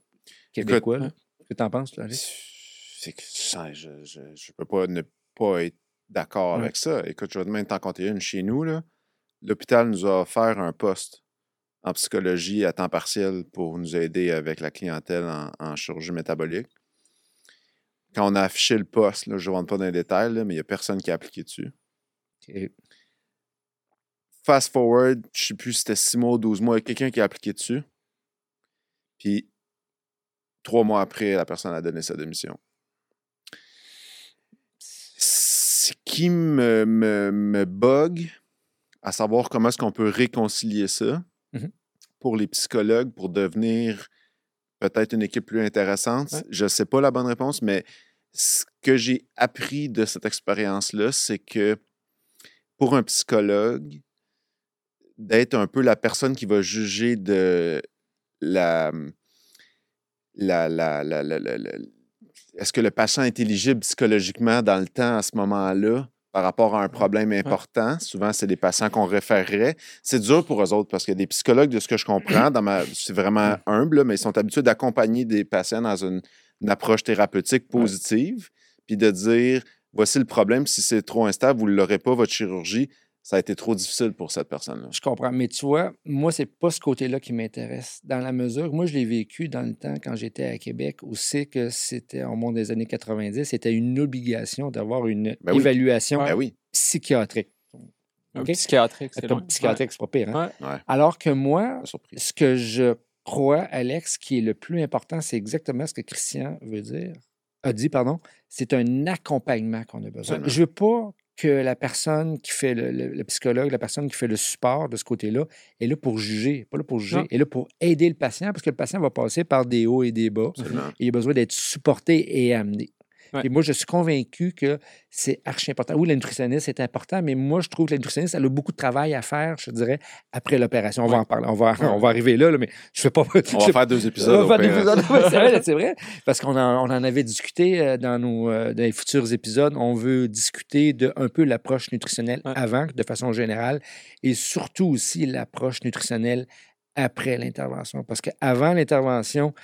québécois. Qu'est-ce que tu en penses, là? C'est que ça, je ne peux pas ne pas être d'accord Ouais. avec ça. Écoute, je vais même t'en compter une chez nous. L'hôpital nous a offert un poste en psychologie à temps partiel pour nous aider avec la clientèle en, en chirurgie métabolique. Quand on a affiché le poste, là, je ne rentre pas dans les détails, là, mais il n'y a personne qui a appliqué dessus. Fast forward, je ne sais plus si c'était 6 mois ou 12 mois, il y a quelqu'un qui a appliqué dessus. Puis, trois mois après, la personne a donné sa démission. Ce qui me, me, me bug, à savoir comment est-ce qu'on peut réconcilier ça Mhm. pour les psychologues, pour devenir peut-être une équipe plus intéressante. Ouais. Je ne sais pas la bonne réponse, mais ce que j'ai appris de cette expérience-là, c'est que pour un psychologue, d'être un peu la personne qui va juger de la. la, la, la, la- la- la- est-ce que le patient est éligible psychologiquement dans le temps à ce moment-là par rapport à un problème important? Souvent, c'est des patients qu'on référerait. C'est dur pour eux autres parce que des psychologues, de ce que je comprends, dans ma, c'est vraiment humble, mais ils sont habitués d'accompagner des patients dans une, une approche thérapeutique positive, puis de dire voici le problème, si c'est trop instable, vous ne l'aurez pas, votre chirurgie, ça a été trop difficile pour cette personne-là. Je comprends. Mais tu vois, moi, c'est pas ce côté-là qui m'intéresse. Dans la mesure, moi, je l'ai vécu dans le temps quand j'étais à Québec, où c'est que c'était, au monde des années 90, c'était une obligation d'avoir une Ben oui. évaluation Ben oui. psychiatrique. Un psychiatrique, c'est psychiatrique, c'est pas pire. hein? Ouais. Ouais, Alors que moi, ce que je crois, Alex, qui est le plus important, c'est exactement ce que Christian veut dire, a dit, pardon, c'est un accompagnement qu'on a besoin. Absolument. Je veux pas que la personne qui fait le, le- le psychologue, la personne qui fait le support de ce côté-là, est là pour juger, pas là pour juger, Non. est là pour aider le patient, parce que le patient va passer par des hauts et des bas. Absolument. Il a besoin d'être supporté et amené. Ouais. Et moi, je suis convaincu que c'est archi important. Oui, la nutritionniste, c'est important, mais moi, je trouve que la nutritionniste, elle a beaucoup de travail à faire, je dirais, après l'opération. On va en parler. On va, on va arriver là, là, mais je fais pas. On va faire deux épisodes. On va faire des épisodes. C'est vrai, c'est vrai. Parce qu'on en, on en avait discuté euh, dans, nos, euh, dans les futurs épisodes. On veut discuter de un peu l'approche nutritionnelle avant, de façon générale, et surtout aussi l'approche nutritionnelle après l'intervention. Parce qu'avant l'intervention,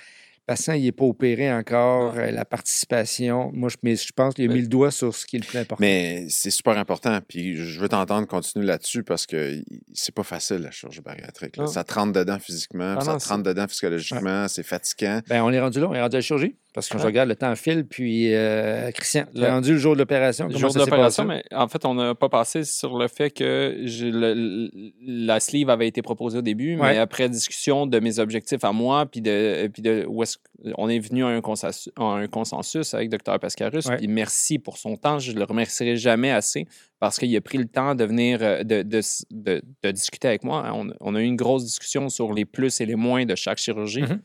patient il n'est pas opéré encore, euh, la participation. Moi, je, mais je pense qu'il a mis le doigt sur ce qui est le plus important. Mais c'est super important. Puis je veux t'entendre continuer là-dessus parce que c'est pas facile, la chirurgie bariatrique. Non. Ça te rentre dedans physiquement, Ah puis ça te rentre dedans psychologiquement, c'est fatigant. Ben, on est rendu là, on est rendu à la chirurgie? Parce que je regarde, le temps file. Puis, euh, Christian, tu Le- rendu le jour de l'opération. Le jour de l'opération, mais en fait, on n'a pas passé sur le fait que le- la sleeve avait été proposée au début, Ouais. mais après discussion de mes objectifs à moi, puis de, puis de où est-ce on est venu à un consensus, à un consensus avec Dr. Pascarus, Ouais. puis merci pour son temps. Je le remercierai jamais assez parce qu'il a pris le temps de venir euh, de, de, de- de discuter avec moi. On, on a eu une grosse discussion sur les plus et les moins de chaque chirurgie. Mhm.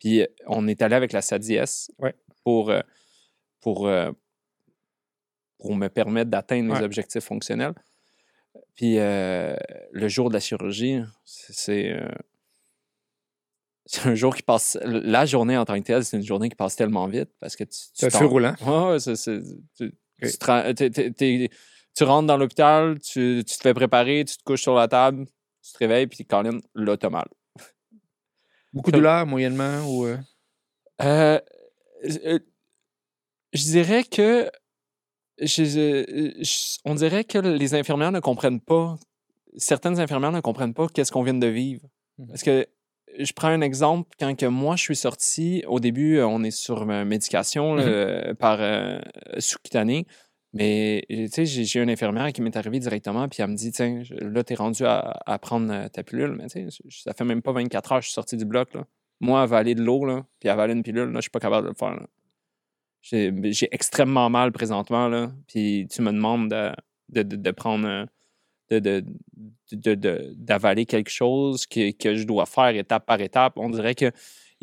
Puis euh, on est allé avec la SADIS Ouais. pour, euh, pour, euh, pour me permettre d'atteindre mes objectifs fonctionnels. Puis euh, le jour de la chirurgie, c'est- euh, un jour qui passe. La journée en tant que telle, c'est une journée qui passe tellement vite parce que tu. tu C'est roulant. Ouais, te tu rentres dans l'hôpital, tu, tu te fais préparer, tu te couches sur la table, tu te réveilles, puis Colin, là, t'as mal. Beaucoup de douleur, moyennement, ou... euh, Euh, euh, je dirais que je- je- on dirait que les infirmières ne comprennent pas, certaines infirmières ne comprennent pas qu'est-ce qu'on vient de vivre. Mhm. Parce que je prends un exemple, quand que moi je suis sorti, au début, on est sur euh, médication là, Mhm. par sous-cutanée. Mais tu sais, j'ai une infirmière qui m'est arrivée directement, puis elle me dit Tiens, là, t'es rendu à, prendre euh, ta pilule. Mais tu sais, ça fait même pas 24 heures je suis sorti du bloc. Là. Moi, avaler de l'eau, là, puis avaler une pilule, là, je suis pas capable de le faire. J'ai extrêmement mal présentement, là, puis tu me demandes euh, de- de- de- de- d'avaler quelque chose que, que je dois faire étape par étape. On dirait que.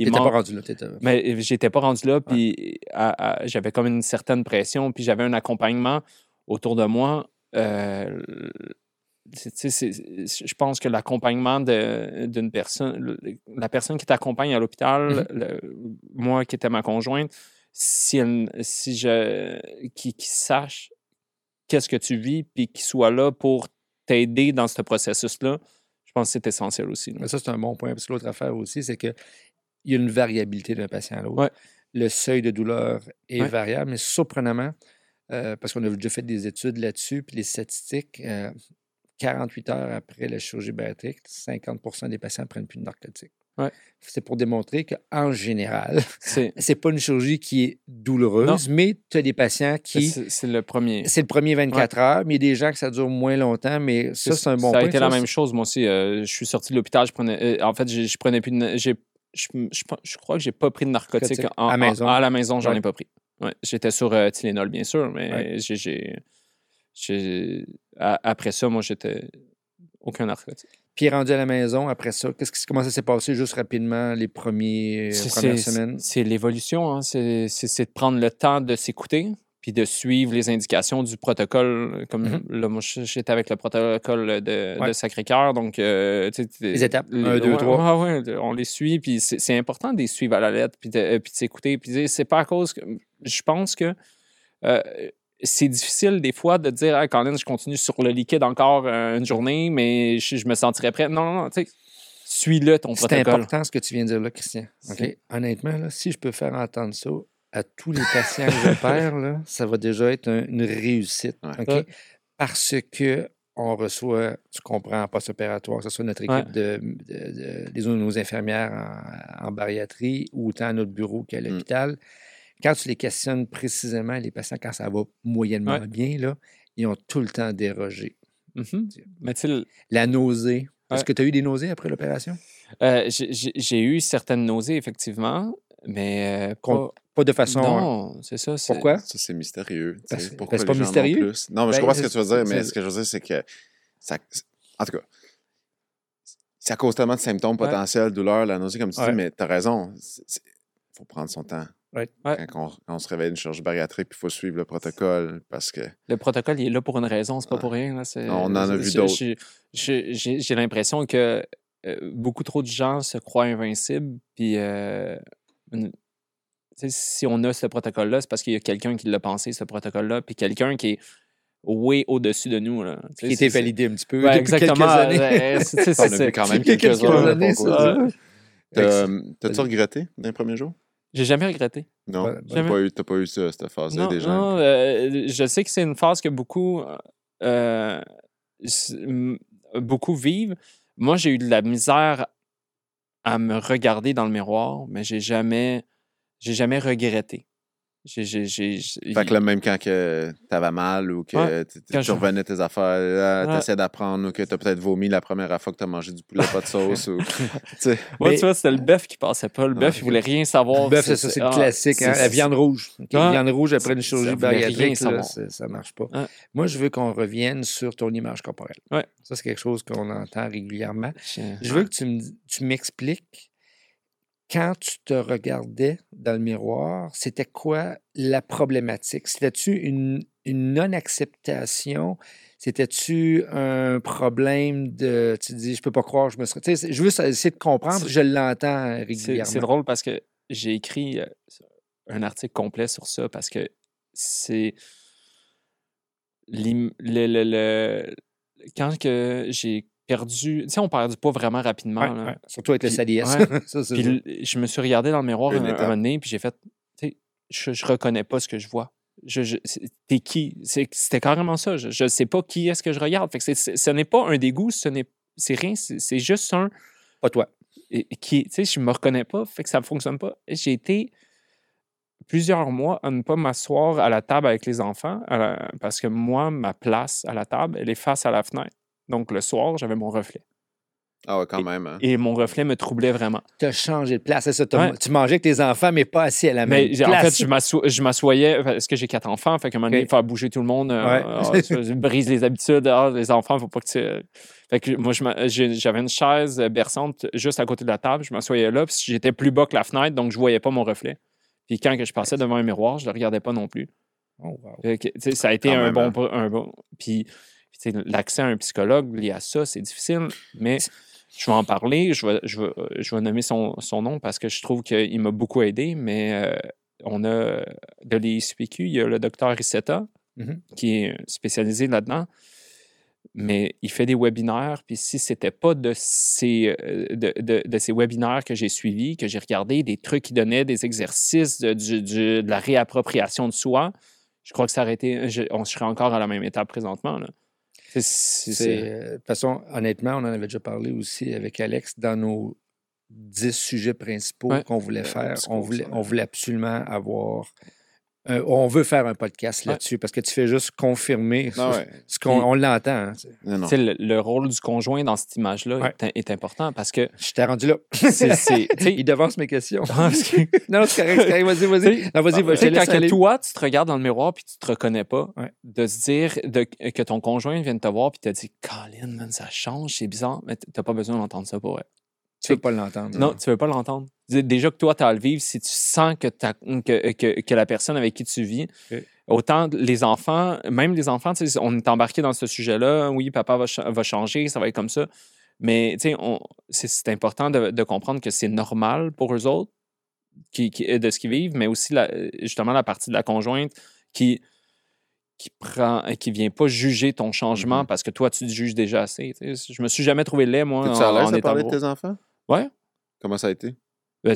T'étais pas rendu là. t'étais- mais j'étais pas rendu là, puis à- à- j'avais comme une certaine pression, puis j'avais un accompagnement autour de moi. Euh, c'est- c'est- je pense que l'accompagnement de- d'une personne, la personne qui t'accompagne à l'hôpital, le- moi qui étais ma conjointe, si, elle- si je, qui, qui sache qu'est-ce que tu vis, puis qui soit là pour t'aider dans ce processus-là, je pense que c'est essentiel aussi. Mais ça, c'est un bon point. Parce que l'autre affaire aussi, c'est qu'il y a une variabilité d'un patient à l'autre. Ouais. Le seuil de douleur est Ouais. variable, mais surprenamment, euh, parce qu'on a déjà fait des études là-dessus, puis les statistiques, euh, 48 heures après la chirurgie bariatrique, 50% des patients prennent plus de narcotiques. Ouais. C'est pour démontrer qu'en général, C'est pas une chirurgie qui est douloureuse, mais tu as des patients qui. c'est- le premier. C'est le premier 24 heures, mais il y a des gens que ça dure moins longtemps, mais ça, c'est un bon Ça point. a été la même chose, moi aussi. Euh, je suis sorti de l'hôpital, je prenais. euh, en fait, j'ai- je prenais plus de. Je, je, crois que j'ai pas pris de narcotique Narcotique. en- À en- maison. à la maison, j'en Ouais. ai pas pris. Ouais, J'étais sur euh, Tylenol, bien sûr, mais Ouais. j'ai- Après ça, moi, j'étais. Aucun narcotique. Puis rendu à la maison, après ça, qu'est-ce qui, comment ça s'est passé juste rapidement les premiers, C'est- premières c'est- semaines? C'est l'évolution, hein. c'est de prendre le temps de s'écouter, puis de suivre les indications du protocole. Comme Mhm. là, moi, j'étais avec le protocole de, Ouais. de Sacré-Cœur, donc... euh, tu sais, t'es- Les étapes, les- un, deux, ouais, trois. ouais, ouais, on les suit, puis c'est c'est important de les suivre à la lettre, puis de, euh, puis de s'écouter. Puis c'est pas à cause que... Je pense que euh, c'est difficile des fois de dire hey, Colin, je continue sur le liquide encore euh, une journée, mais je, je me sentirais prêt. Non, non, non, tu sais, suis-le ton C'est protocole. important ce que tu viens de dire là, Christian. OK? C'est- Honnêtement, là, si je peux faire entendre ça à tous les patients que j'opère, là, ça va déjà être un- une réussite. Ouais. OK? Ouais. Parce que on reçoit, tu comprends, en post-opératoire, que ce soit notre équipe Ouais. de, de- de- nos infirmières en, en bariatrie ou autant à notre bureau qu'à Mm. l'hôpital. Quand tu les questionnes précisément, les patients, quand ça va moyennement Ouais. bien, là, ils ont tout le temps dérogé. Mais tu sais, le- La nausée. Est-ce que tu as eu des nausées après l'opération? euh, j'ai- eu certaines nausées, effectivement, mais euh, pas- Pas de façon. Non, c'est ça. c'est- Pourquoi? Ça, c'est mystérieux. Parce- ben, Pourquoi c'est pas mystérieux. plus? Non, mais je Ben, comprends ce que tu veux dire, mais ce que je veux dire, c'est que ça, en tout cas, ça cause tellement de symptômes Ouais. potentiels, douleur, la nausée, comme tu Ouais. dis, mais tu as raison. Il faut prendre son temps. Ouais. Quand, on, quand on se réveille d'une chirurgie bariatrique, il faut suivre le protocole parce que Le protocole, il est là pour une raison, c'est pas pour rien. là, c'est- On en a vu d'autres. j'ai- l'impression que euh, beaucoup trop de gens se croient invincibles, puis euh, une- si on a ce protocole-là, c'est parce qu'il y a quelqu'un qui l'a pensé, ce protocole-là, puis quelqu'un qui est way au-dessus de nous. Là. Qui était validé un petit peu Ouais, depuis exactement. quelques années. ouais, c'est- on a vu quand même quelques, quelques années, ça, ça. T'as- T'as-tu regretté dans les premiers jours? J'ai jamais regretté. Non, t'as jamais. pas, eu, t'as pas eu ça, cette phase-là des gens. non, euh, je sais que c'est une phase que beaucoup, euh, beaucoup vivent. Moi, j'ai eu de la misère à me regarder dans le miroir, mais j'ai jamais, j'ai jamais regretté. J'ai, j'ai, j'ai- j'ai- Fait que là, même quand que t'avais mal ou que Ouais, quand tu je- revenais tes affaires, là, Ouais. t'essaies d'apprendre ou que t'as peut-être vomi la première fois que t'as mangé du poulet pas de sauce ou... tu. Moi, Mais- tu vois, c'était le bœuf qui passait pas. Le Ouais. bœuf, il voulait rien savoir. Le bœuf, c'est ça, c'est le ah, classique. hein, La viande rouge. OK, Ouais. Viande rouge après une chirurgie bariatrique, là, ça marche pas. Moi, je veux qu'on revienne sur ton image corporelle. Ouais. Ça, c'est quelque chose qu'on entend régulièrement. Je- Je veux que tu me- tu m'expliques, quand tu te regardais dans le miroir, c'était quoi la problématique? C'était-tu une, une non-acceptation? C'était-tu un problème de. Tu te dis, je peux pas croire, je me serais. Tu sais, je veux essayer de comprendre, je l'entends régulièrement. c'est drôle parce que j'ai écrit euh, un article complet sur ça parce que c'est. Le, le- le- quand que j'ai perdu. Tu sais, on perd du poids vraiment rapidement. Ouais, là. ouais. Surtout avec le Puis-. Ça, je me suis regardé dans le miroir Une un, un moment donné, puis j'ai fait. Tu sais, je, je reconnais pas ce que je vois. Je, T'es qui? C'était carrément ça. Je ne sais pas qui est-ce que je regarde. Fait que ce n'est pas un dégoût, ce n'est c'est rien. C'est juste un Pas toi. et- qui, tu sais, je me reconnais pas, fait que ça ne fonctionne pas. J'ai été plusieurs mois à ne pas m'asseoir à la table avec les enfants la- parce que moi, ma place à la table, elle est face à la fenêtre. Donc, le soir, j'avais mon reflet. Ah ouais, quand même. hein. Et mon reflet me troublait vraiment. Tu as changé de place. C'est ça. Ouais. Tu mangeais avec tes enfants, mais pas assis à la même Mais j'ai- en place. fait, je m'assoyais, parce que j'ai quatre enfants, fait qu'à un moment donné, Ok. faire bouger tout le monde, euh, Ouais. ça, je brise les habitudes, ah, les enfants, faut pas que tu... Fait que moi, j'avais une chaise berçante juste à côté de la table, je m'assoyais là, puis j'étais plus bas que la fenêtre, donc je voyais pas mon reflet. Puis quand que je passais devant un miroir, je le regardais pas non plus. Oh, wow. Que, ça a été Quand un même, bon, hein. un bon. Puis, l'accès à un psychologue lié à ça, c'est difficile, mais je vais en parler. Je vais, je vais, je vais nommer son, son nom parce que je trouve qu'il m'a beaucoup aidé. Mais euh, on a de l'ISPQ, il y a le docteur Rissetta Mhm. qui est spécialisé là-dedans. Mais il fait des webinaires, puis si c'était pas de ces, euh, de, de- de ces webinaires que j'ai suivis, que j'ai regardé, des trucs qui donnaient des exercices de, du- du- de la réappropriation de soi, je crois que ça aurait été. je- on serait encore à la même étape présentement. Là. Euh, de toute façon, honnêtement, on en avait déjà parlé aussi avec Alex dans nos dix sujets principaux Ouais. qu'on voulait Euh, faire. On voulait, on voulait absolument avoir. Un- on veut faire un podcast Ouais. là-dessus parce que tu fais juste confirmer Ah ouais. ce qu'on on l'entend. hein. Le, le rôle du conjoint dans cette image-là Ouais. est, est important parce que. Je t'ai rendu là. Il devance mes questions. Ah, non, c'est correct. Vas-y, vas-y. Non, quand aller. toi, tu te regardes dans le miroir puis tu te reconnais pas, Ouais. de se dire de- que ton conjoint vient de te voir puis te dit Colin, man, ça change, c'est bizarre, mais t'as pas besoin d'entendre ça pour elle. Tu veux pas l'entendre. Non, tu veux pas l'entendre. Dé- Déjà que toi, tu as à le vivre, si tu sens que, que, que, que la personne avec qui tu vis, autant les enfants, même les enfants, tu on est embarqué dans ce sujet-là, oui, papa va, va changer, ça va être comme ça. Mais tu c'est important de, de comprendre que c'est normal pour eux autres qui, qui- de ce qu'ils vivent, mais aussi la- justement la partie de la conjointe qui qui prend qui vient pas juger ton changement Mhm. parce que toi tu te juges déjà assez. tu sais. Je me suis jamais trouvé laid moi T'es-tu en, en de parler de tes enfants? Ouais. Comment ça a été? Ben,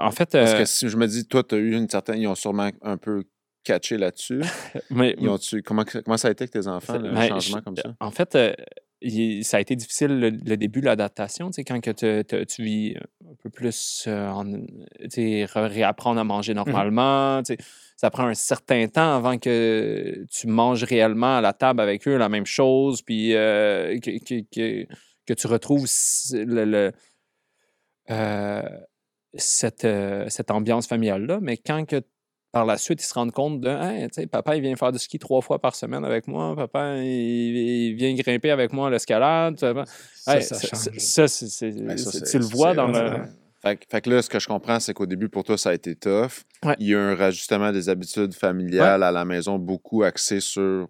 en fait, Parce euh, que si je me dis, toi, tu as eu une certaine. Ils ont sûrement un peu catché là-dessus. mais- Ils ont-tu- comment, comment ça a été avec tes enfants, le Ben, changement je- comme ça? En fait, euh, il- ça a été difficile le, le début, l'adaptation. Tu sais, quand que te- te- tu vis un peu plus, euh, en- tu réapprendre à manger normalement. tu sais. ça prend un certain temps avant que tu manges réellement à la table avec eux la même chose, puis euh, que, que- que- que tu retrouves le- euh, cette, euh, cette ambiance familiale-là. Mais quand que par la suite, ils se rendent compte de Hey, tu sais, papa, il vient faire du ski trois fois par semaine avec moi, papa, il, il vient grimper avec moi à l'escalade. Ça, Hey, ça ça- change. ça, c'est- c'est- Ben, ça, tu le vois dans le. Fait, que- fait que là, ce que je comprends, c'est qu'au début, pour toi, ça a été tough. Ouais. Il y a eu un rajustement des habitudes familiales à la maison, beaucoup axé sur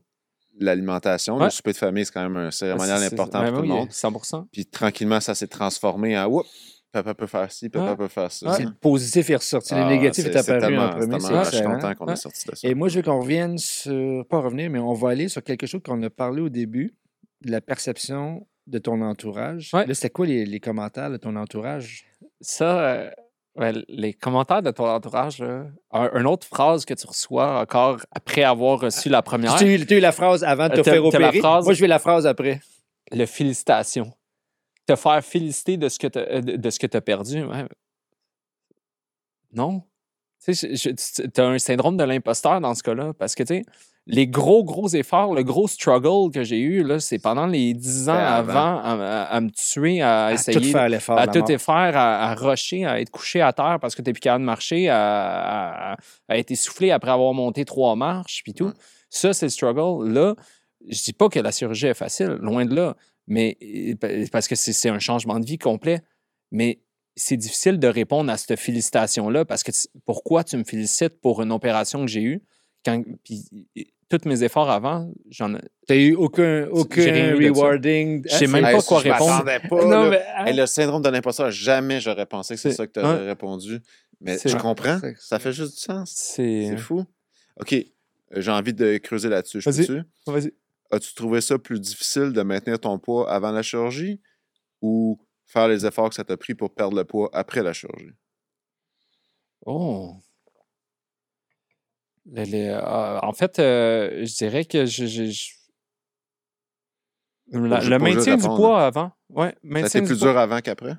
l'alimentation. Ouais. Le souper de famille, c'est quand même un cérémonial c'est- important ben pour tout oui, le monde. 100% Puis tranquillement, ça s'est transformé en Oups, papa peut faire ci, papa Ouais. peut faire ça. C'est le positif est ressorti, le Ah, négatif c'est- est c'est apparu en premier. c'est Je suis content qu'on Ouais. est sorti de ça. Et moi, je veux qu'on revienne sur, pas revenir, mais on va aller sur quelque chose qu'on a parlé au début, de la perception de ton entourage. Ouais. Là, c'était quoi les, les commentaires de ton entourage? Ça, euh, ouais, les commentaires de ton entourage, là, un- une autre phrase que tu reçois encore après avoir reçu la première, Tu as eu, tu as eu la phrase avant de te Euh, faire opérer? phrase- Moi, je veux la phrase après. le félicitation. Te faire féliciter de ce que tu as perdu. ouais. Non. Tu as un syndrome de l'imposteur dans ce cas-là. Parce que, tu sais, les gros, gros efforts, le gros struggle que j'ai eu, là, c'est pendant les dix ans avant, avant. à, à- à me tuer, à, À essayer. tout faire l'effort. à tout faire, à, rusher, à être couché à terre parce que tu plus capable de marcher, à, être essoufflé après avoir monté trois marches, puis tout. Ouais. Ça, c'est le struggle. Là, je dis pas que la chirurgie est facile, loin de là, mais parce que c'est un changement de vie complet. Mais c'est difficile de répondre à cette félicitation-là parce que pourquoi tu me félicites pour une opération que j'ai eue quand puis, tous mes efforts avant, j'en ai. Tu eu aucun, aucun rewarding? Je sais même pas quoi je répondre. pas, Non, mais, hein, Hey, le syndrome de l'imposteur, jamais j'aurais pensé que c'est ça que tu aurais ouais. répondu. Mais je comprends. Ça fait juste du sens. C'est. Fou. OK. J'ai envie de creuser là-dessus. Je Vas-y. peux-tu? As-tu trouvé ça plus difficile de maintenir ton poids avant la chirurgie ou faire les efforts que ça t'a pris pour perdre le poids après la chirurgie? Oh. Euh, en fait, euh, je dirais que je, je- je- La- J'ai le maintien du poids avant. Ouais, maintien plus poids. dur avant qu'après?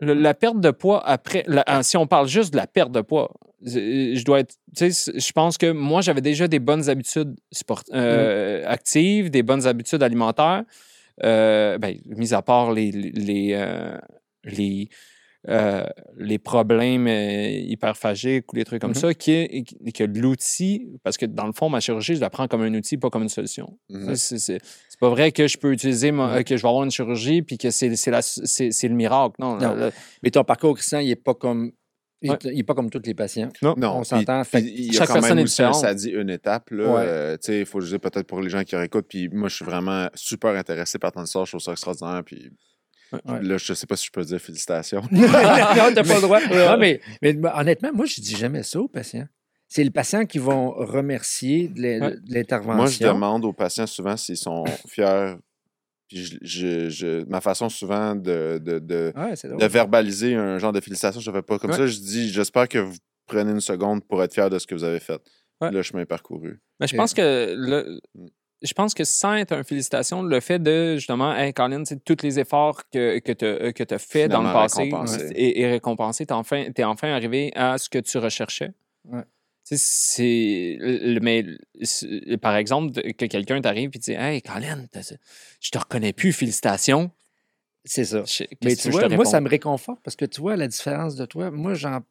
Le- la perte de poids après. la- ah, si on parle juste de la perte de poids, je je dois être. Tu sais, je pense que moi, j'avais déjà des bonnes habitudes sport, euh, actives, des bonnes habitudes alimentaires. Euh, ben, mis à part les, les, les, euh, les, euh, les problèmes euh, hyperphagiques ou les trucs comme Mhm. ça, qui est, que l'outil, parce que dans le fond, ma chirurgie, je la prends comme un outil, pas comme une solution. Mhm. C'est- C'est pas vrai que je peux utiliser, Ouais. que je vais avoir une chirurgie puis que c'est le miracle. Non, Non. la- Mais ton parcours, Christian, il n'est pas comme. Il Ouais. n'est pas comme tous les patients. Non, On s'entend. il y a chaque quand personne même est aussi un ça dit une étape. Là, Ouais. Euh, tu sais, il faut dise peut-être pour les gens qui réécoutent. Puis moi, je suis vraiment super intéressé par ton histoire. Je trouve ça extraordinaire. Puis Ouais. là, je sais pas si je peux dire félicitations. non, t'as pas le droit. Non, mais, mais honnêtement, moi, je dis jamais ça aux patients. C'est les patients qui vont remercier de l'intervention. Moi, je demande aux patients souvent s'ils sont fiers. Puis je, je- je- ma façon souvent de, de, de, Ouais, verbaliser un genre de félicitations, je ne fais pas comme Ouais. ça. Je dis j'espère que vous prenez une seconde pour être fier de ce que vous avez fait. Ouais. Le chemin parcouru. Mais je pense que le- je pense que sans être une félicitation, le fait de justement, hey, Colin, c'est tous les efforts que, que tu as fait dans le passé récompensé. et, et récompensé, tu es enfin, t'es enfin arrivé à ce que tu recherchais. C'est. Mais par exemple, que quelqu'un t'arrive et dit Hey, Colin, je te reconnais plus, félicitations. C'est ça. Je- Mais tu vois, moi, ça me réconforte parce que tu vois la différence de toi. Moi, j'en-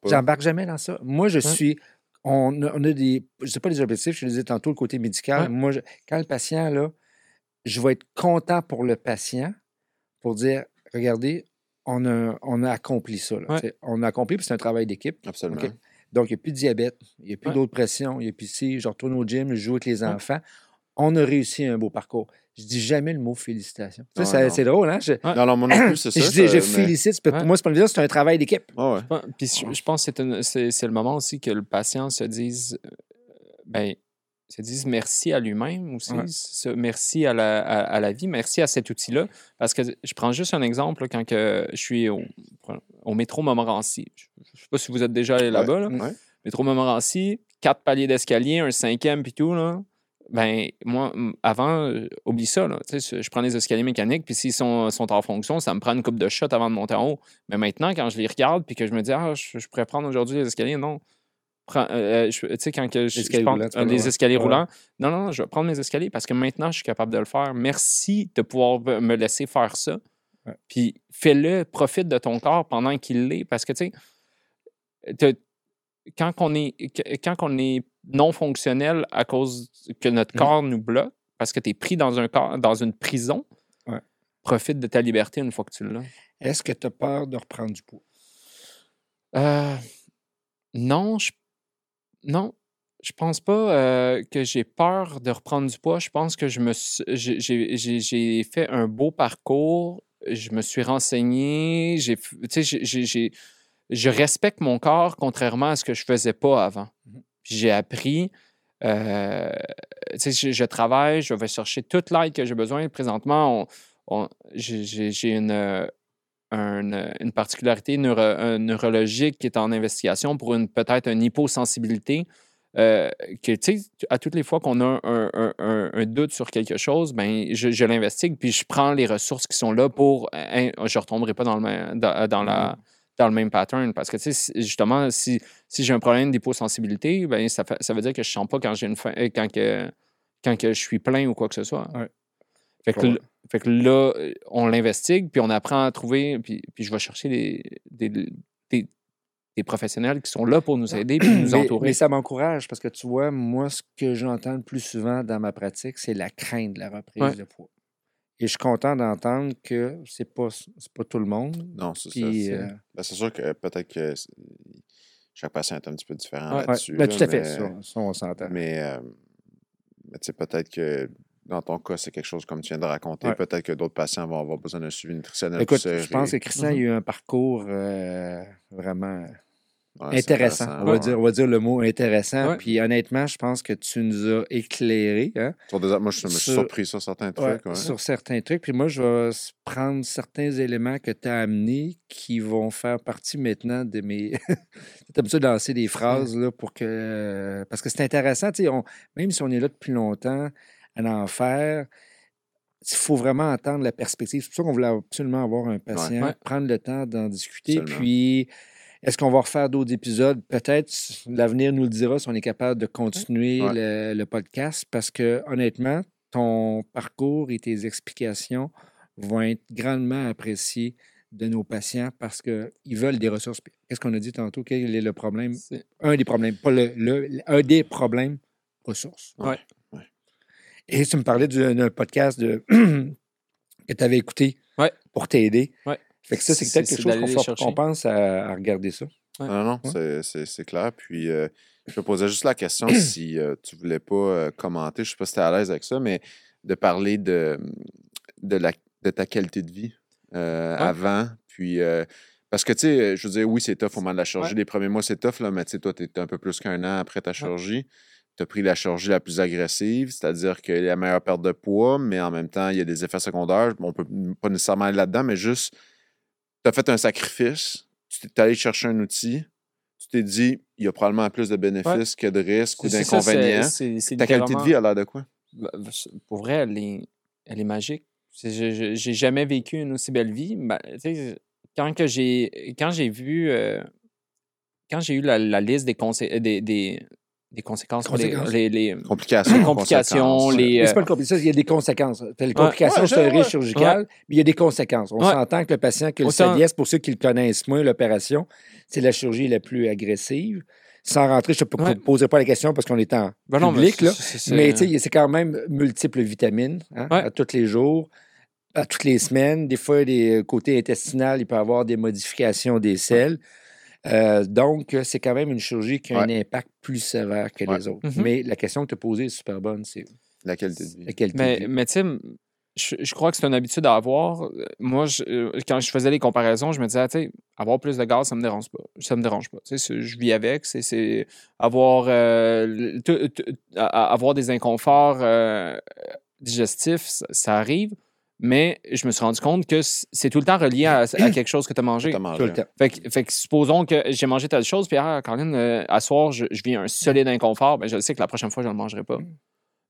pas. j'embarque jamais dans ça. Moi, je suis. On a, on a des. Je sais pas les objectifs, je le disais tantôt, le côté médical. Ouais. Moi, je- quand le patient, là, je vais être content pour le patient pour dire regardez, on a, on a accompli ça. là. Ouais. On a accompli, puis c'est un travail d'équipe. Absolument. Donc, il n'y a plus de diabète, il n'y a plus Ouais. d'autres pressions, il n'y a plus si je retourne au gym, je joue avec les Ouais. enfants. On a réussi un beau parcours. Je dis jamais le mot félicitations. Ouais, non. c'est drôle, hein? Je, Non, non, moi non plus, c'est ça. je dis, ça, je mais- félicite. Pour moi, c'est pas c'est un travail d'équipe. Ouais, ouais. Ouais, Puis je, je pense que c'est une- c'est c'est le moment aussi que le patient se dise, euh, ben, se dise merci à lui-même aussi, Ouais. merci à la, à, à la vie, merci à cet outil-là. Parce que je prends juste un exemple là, quand que je suis au, au métro Montmorency. Je ne sais pas si vous êtes déjà allé là-bas. là. Ouais. Métro Montmorency, quatre paliers d'escalier, un cinquième puis tout. Là. Ben, moi, avant, euh, oublie ça. Là. Tu sais, Je prends les escaliers mécaniques, puis s'ils sont, sont en fonction, ça me prend une coupe de shot avant de monter en haut. Mais maintenant, quand je les regarde, puis que je me dis, ah, je, je pourrais prendre aujourd'hui les escaliers, non. euh, je- tu sais, quand que je, prends- roulants, euh, les escaliers Ouais. roulants, non, non, je vais prendre mes escaliers parce que maintenant, je suis capable de le faire. Merci de pouvoir me laisser faire ça. Ouais. Puis fais-le, profite de ton corps pendant qu'il l'est. Parce que, tu sais, quand on est, quand on est non fonctionnel à cause que notre Mhm. corps nous bloque, parce que tu es pris dans, un corps, dans une prison, Ouais. profite de ta liberté une fois que tu l'as. Est-ce que tu as peur de reprendre du poids? Euh, non, je, non, je pense pas euh, que j'ai peur de reprendre du poids. Je pense que je me j'ai fait un beau parcours. Je me suis renseigné. J'ai, f- tu sais, j'ai- je respecte mon corps contrairement à ce que je faisais pas avant. Puis J'ai appris. euh, tu sais, je, je travaille, je vais chercher toute l'aide que j'ai besoin. Présentement, on- on- j'ai- une, euh, un, euh, une particularité neuro- neurologique qui est en investigation pour une peut-être une hyposensibilité. Euh, que, tu sais, à toutes les fois qu'on a un, un- un- un doute sur quelque chose, ben, je, je l'investigue, puis je prends les ressources qui sont là pour. hein, je ne retomberai pas dans le, même, dans, dans la, dans le même pattern. Parce que, tu sais, justement, si, si j'ai un problème d'hyposensibilité, ben, ça, fait- ça veut dire que je ne sens pas quand, j'ai une faim- euh, quand, que, quand que je suis plein ou quoi que ce soit. Ouais. Fait, que, fait que là, euh, on l'investigue, puis on apprend à trouver, puis, puis je vais chercher des, des, des- professionnels qui sont là pour nous aider, puis nous entourer. mais ça m'encourage parce que tu vois, moi, ce que j'entends le plus souvent dans ma pratique, c'est la crainte de la reprise Ouais. de poids. Et je suis content d'entendre que c'est pas, c'est pas tout le monde. Non, c'est ça. Puis, C'est euh, ben, c'est sûr que peut-être que chaque patient est un petit peu différent Ouais. là-dessus. ben, tout à fait, mais- ça, ça, on s'entend. Mais, euh, mais tu sais, peut-être que dans ton cas, c'est quelque chose comme tu viens de raconter. Ouais. Peut-être que d'autres patients vont avoir besoin d'un suivi nutritionnel Écoute, plus je pense que. Christian a eu un parcours euh, vraiment Ouais, intéressant. On va, ouais. dire, on va dire le mot intéressant. Ouais. Puis honnêtement, je pense que tu nous as éclairé hein, Sur des- moi, je me suis Sur- surpris sur certains trucs. ouais. sur certains trucs. Puis moi, je vais prendre certains éléments que tu as amenés qui vont faire partie maintenant de mes. T'aimes ça de lancer des phrases là, pour que. Parce que c'est intéressant, tu on- même si on est là depuis longtemps à en faire, il faut vraiment entendre la perspective. C'est pour ça qu'on voulait absolument avoir un patient, Ouais. prendre le temps d'en discuter. Absolument. Puis, est-ce qu'on va refaire d'autres épisodes? Peut-être, l'avenir nous le dira si on est capable de continuer Ouais. le, le podcast parce que, honnêtement, ton parcours et tes explications vont être grandement appréciés de nos patients parce qu'ils veulent des ressources. Qu'est-ce qu'on a dit tantôt? Quel est le problème? Un des problèmes, pas le, le- un des problèmes, ressources. Ouais. Et tu me parlais du- d'un podcast de, que tu avais écouté Ouais. pour t'aider. Ouais. Fait que ça, c'est peut-être quelque chose qu'on pense à, à regarder ça. Non, non, non, Ouais. c'est- clair. Puis, euh, je me posais juste la question si euh, tu voulais pas euh, commenter, je sais pas si tu es à l'aise avec ça, mais de parler de, de, la, de ta qualité de vie euh, Ouais. avant. Puis, euh, parce que, tu sais, je veux dire, oui, c'est tough au moment de la chirurgie. Ouais. Les premiers mois, c'est tough, là, mais tu sais, toi, tu es un peu plus qu'un an après ta chirurgie. Tu as pris la chirurgie la plus agressive, c'est-à-dire qu'il y a la meilleure perte de poids, mais en même temps, il y a des effets secondaires. On peut pas nécessairement aller là-dedans, mais juste, tu as fait un sacrifice, tu t'es allé chercher un outil, tu t'es dit, il y a probablement plus de bénéfices que de risques ou d'inconvénients. Ta qualité de vie a l'air de quoi? Bah, c'est- Pour vrai, elle est, elle est magique. J'ai jamais vécu une aussi belle vie. Ben, sais, quand j'ai quand j'ai vu euh, quand j'ai eu la, la liste des, des, des, des conséquences, pour les- Conséquences. les, les- Complications. Les complications, les- Mais c'est euh, pas le compli- ça, il y a des conséquences. Les complications, Ouais, c'est un ouais, risque chirurgical, mais il y a des conséquences. On Ouais. s'entend que le patient qui le CDS, pour ceux qui le connaissent moins, l'opération, c'est la chirurgie la plus agressive. Sans rentrer, je ne Ouais. poserai pas la question parce qu'on est en Ben non, mais public, c'est- là. c'est- c'est- Mais c'est quand même multiples vitamines hein, Ouais. à tous les jours, à toutes les semaines. Des fois, des côtés intestinaux, il peut y avoir des modifications des selles. Euh, donc, euh, c'est quand même une chirurgie qui a un impact plus sévère que Ouais. les autres. Mhm. Mais la question que tu as posée est super bonne, c'est La qualité de vie. la qualité de Mais, vie. mais tu sais, je, je crois que c'est une habitude à avoir. Moi, je- euh, quand je faisais les comparaisons, je me disais, tu sais, avoir plus de gaz, ça me dérange pas. Ça me dérange pas. Tu sais, c'est- je vis avec. C'est- C'est avoir, euh, avoir des inconforts euh, digestifs, ça, ça arrive. Mais je me suis rendu compte que c'est tout le temps relié à, à quelque chose que tu as mangé. Tout le temps. Fait que, fait que supposons que j'ai mangé telle chose, puis ah, Caroline, euh, à soir, je, je vis un solide inconfort, ben, je sais que la prochaine fois, je ne le mangerai pas.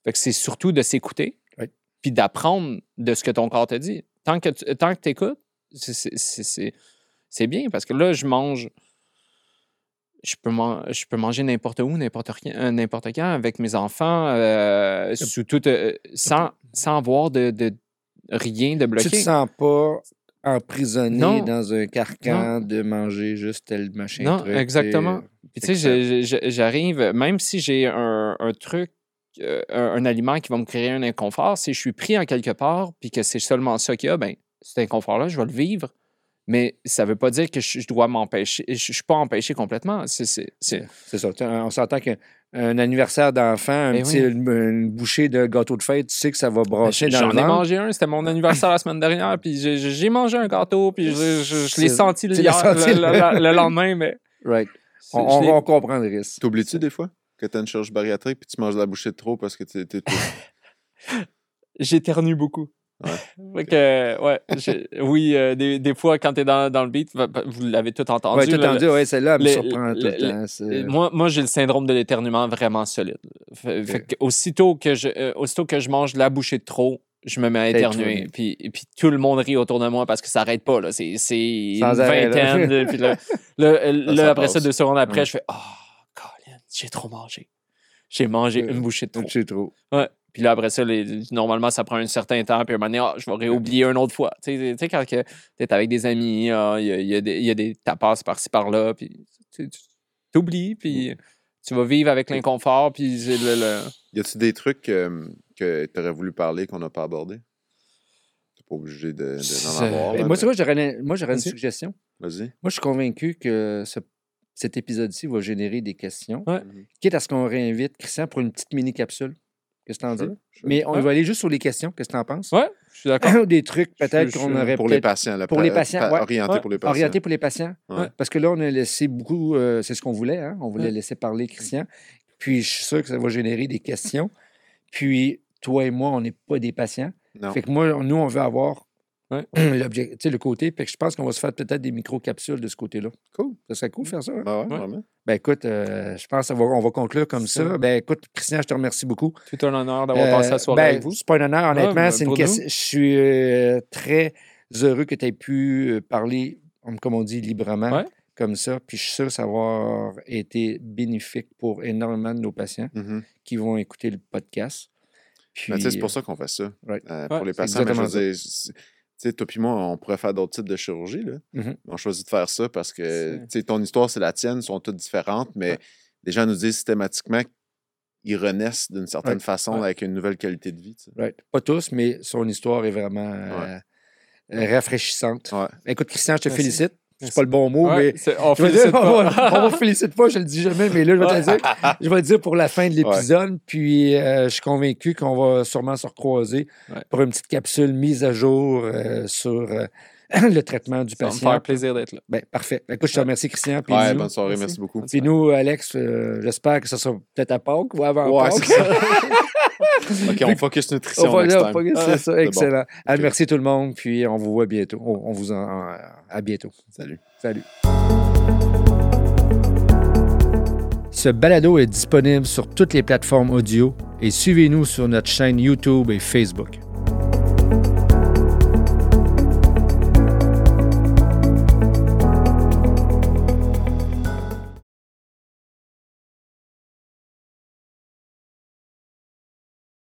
Fait que c'est surtout de s'écouter, Oui. puis d'apprendre de ce que ton corps te dit. Tant que tu tant que écoutes, c'est- bien, parce que là, je mange. je peux, man- je peux manger n'importe où, n'importe rien- euh, n'importe quand avec mes enfants, euh, sous toute, euh, sans, sans avoir de, de rien de Tu bloqué. te sens pas emprisonné Non. dans un carcan de manger juste tel machin. Non, truc, exactement. tu sais. Puis, tu sais, j'arrive, même si j'ai un, un truc, euh, un, un aliment qui va me créer un inconfort, si je suis pris en quelque part, puis que c'est seulement ça qu'il y a, ben cet inconfort-là, je vais le vivre. Mais ça ne veut pas dire que je, je dois m'empêcher. Je ne suis pas empêché complètement. C'est, ça. Tu- On s'entend qu'un un anniversaire d'enfant, un Ben petit- oui. une, une bouchée de gâteau de fête, tu sais que ça va brasser dans J'en le ai ventre. mangé un, c'était mon anniversaire la semaine dernière, puis j'ai, mangé un gâteau, puis je, je- je C'est- l'ai senti, le, hier- senti le- le- le- le lendemain, mais Right. On, on on comprend le risque. T'oublies-tu des fois que t'as une chirurgie bariatrique puis tu manges de la bouchée de trop parce que t'es- J'éternue beaucoup. Ouais. Que, ouais, oui, euh, des, des fois, quand tu es dans, dans le beat, vous l'avez tout entendu. Ouais, tout entendu, ouais, celle-là, elle me surprend tout le- temps. moi, moi j'ai le syndrome de l'éternuement vraiment solide. Fait, fait que aussitôt, que je, euh, aussitôt que je mange la bouchée de trop, je me mets à éternuer. Puis, et puis tout le monde rit autour de moi parce que ça n'arrête pas. là. C'est c'est une arrêt, vingtaine. là, puis là, là, là, ça après ça, deux secondes après, Ouais. je fais Oh, Colin, j'ai trop mangé. J'ai mangé Euh, une bouchée de trop. Je sais trop. Ouais. Puis là, après ça, les- normalement, ça prend un certain temps. Puis à un moment donné, ah, je vais réoublier une autre fois. Tu sais, tu sais, quand tu es avec des amis, ah, il y, a, il y a des- il y a des tapas par-ci, par-là. Puis tu tu oublies. Puis tu vas vivre avec l'inconfort. Puis c'est le- le- Y a-tu des trucs euh, que t'aurais voulu parler qu'on n'a pas abordé? T'es pas obligé de, de- avoir. Ben, là, moi, tu mais- vois, j'aurais moi, j'aurais une suggestion. Vas-y. Moi, je suis convaincu que ce- cet épisode-ci va générer des questions. Ouais. Quitte à ce qu'on réinvite Christian pour une petite mini-capsule. Qu'est-ce que t'en dis? Mais on Ouais. va aller juste sur les questions. Qu'est-ce que t'en penses? Ouais, je suis d'accord. des trucs peut-être qu'on aurait Pour les patients. là, pour pa- les patients, pa- ouais. Orienté Ouais. pour les patients. orienté pour les patients. Ouais. Parce que là, on a laissé beaucoup, euh, c'est ce qu'on voulait, hein? on voulait Ouais. laisser parler Christian. Puis je suis sûr que ça va générer des questions. Puis toi et moi, on n'est pas des patients. Non. Fait que moi, nous, on veut avoir Ouais. l'objectif, tu sais, le côté. Fait que je pense qu'on va se faire peut-être des micro-capsules de ce côté-là. Cool. Ça serait cool de faire ça. hein? Ah ouais? Ben écoute, euh, je pense qu'on va, on va conclure comme ça. ça. Ben écoute, Christian, je te remercie beaucoup. Tout un honneur d'avoir Euh, passé la soirée ben, avec vous. C'est pas un honneur, honnêtement. ben, c'est une question. Je suis euh, très heureux que tu aies pu parler, comme on dit, librement, Ouais. comme ça. Puis je suis sûr que ça va avoir été bénéfique pour énormément de nos patients Mhm. qui vont écouter le podcast. Ben, tu sais, c'est pour ça qu'on fait ça. right. euh, Ouais, pour les c'est patients. Mais je veux exactement dire, c'est- sais, toi puis moi, on pourrait faire d'autres types de chirurgie. Là. Mhm. On choisit de faire ça parce que tu ton histoire, c'est la tienne, sont toutes différentes, mais les gens nous disent systématiquement qu'ils renaissent d'une certaine Ouais. façon Ouais. avec une nouvelle qualité de vie. tu right. Pas tous, mais son histoire est vraiment euh, rafraîchissante. Ouais. Écoute, Christian, je te Merci. félicite. C'est pas le bon mot, Ouais, mais on félicite dire, pas. on va félicite pas, je le dis jamais, mais là, je vais te le dire. Je vais le dire pour la fin de l'épisode. Puis, euh, je suis convaincu qu'on va sûrement se recroiser Ouais. pour une petite capsule mise à jour euh, sur euh, le traitement du Ça va me patient. faire plaisir d'être là. Ben, parfait. Écoute, je te remercie, Christian. Puis, Ouais, bonne soirée, Merci. merci beaucoup. puis nous, Alex, euh, j'espère que ça sera peut-être à Pâques ou avant Ouais, Pâques. OK, on focus nutrition On va next time. focus, Ah, c'est ça, bon. excellent. Ah. Merci tout le monde, puis on vous voit bientôt. On, on vous en- à bientôt. Salut. Salut. Ce balado est disponible sur toutes les plateformes audio et suivez-nous sur notre chaîne YouTube et Facebook.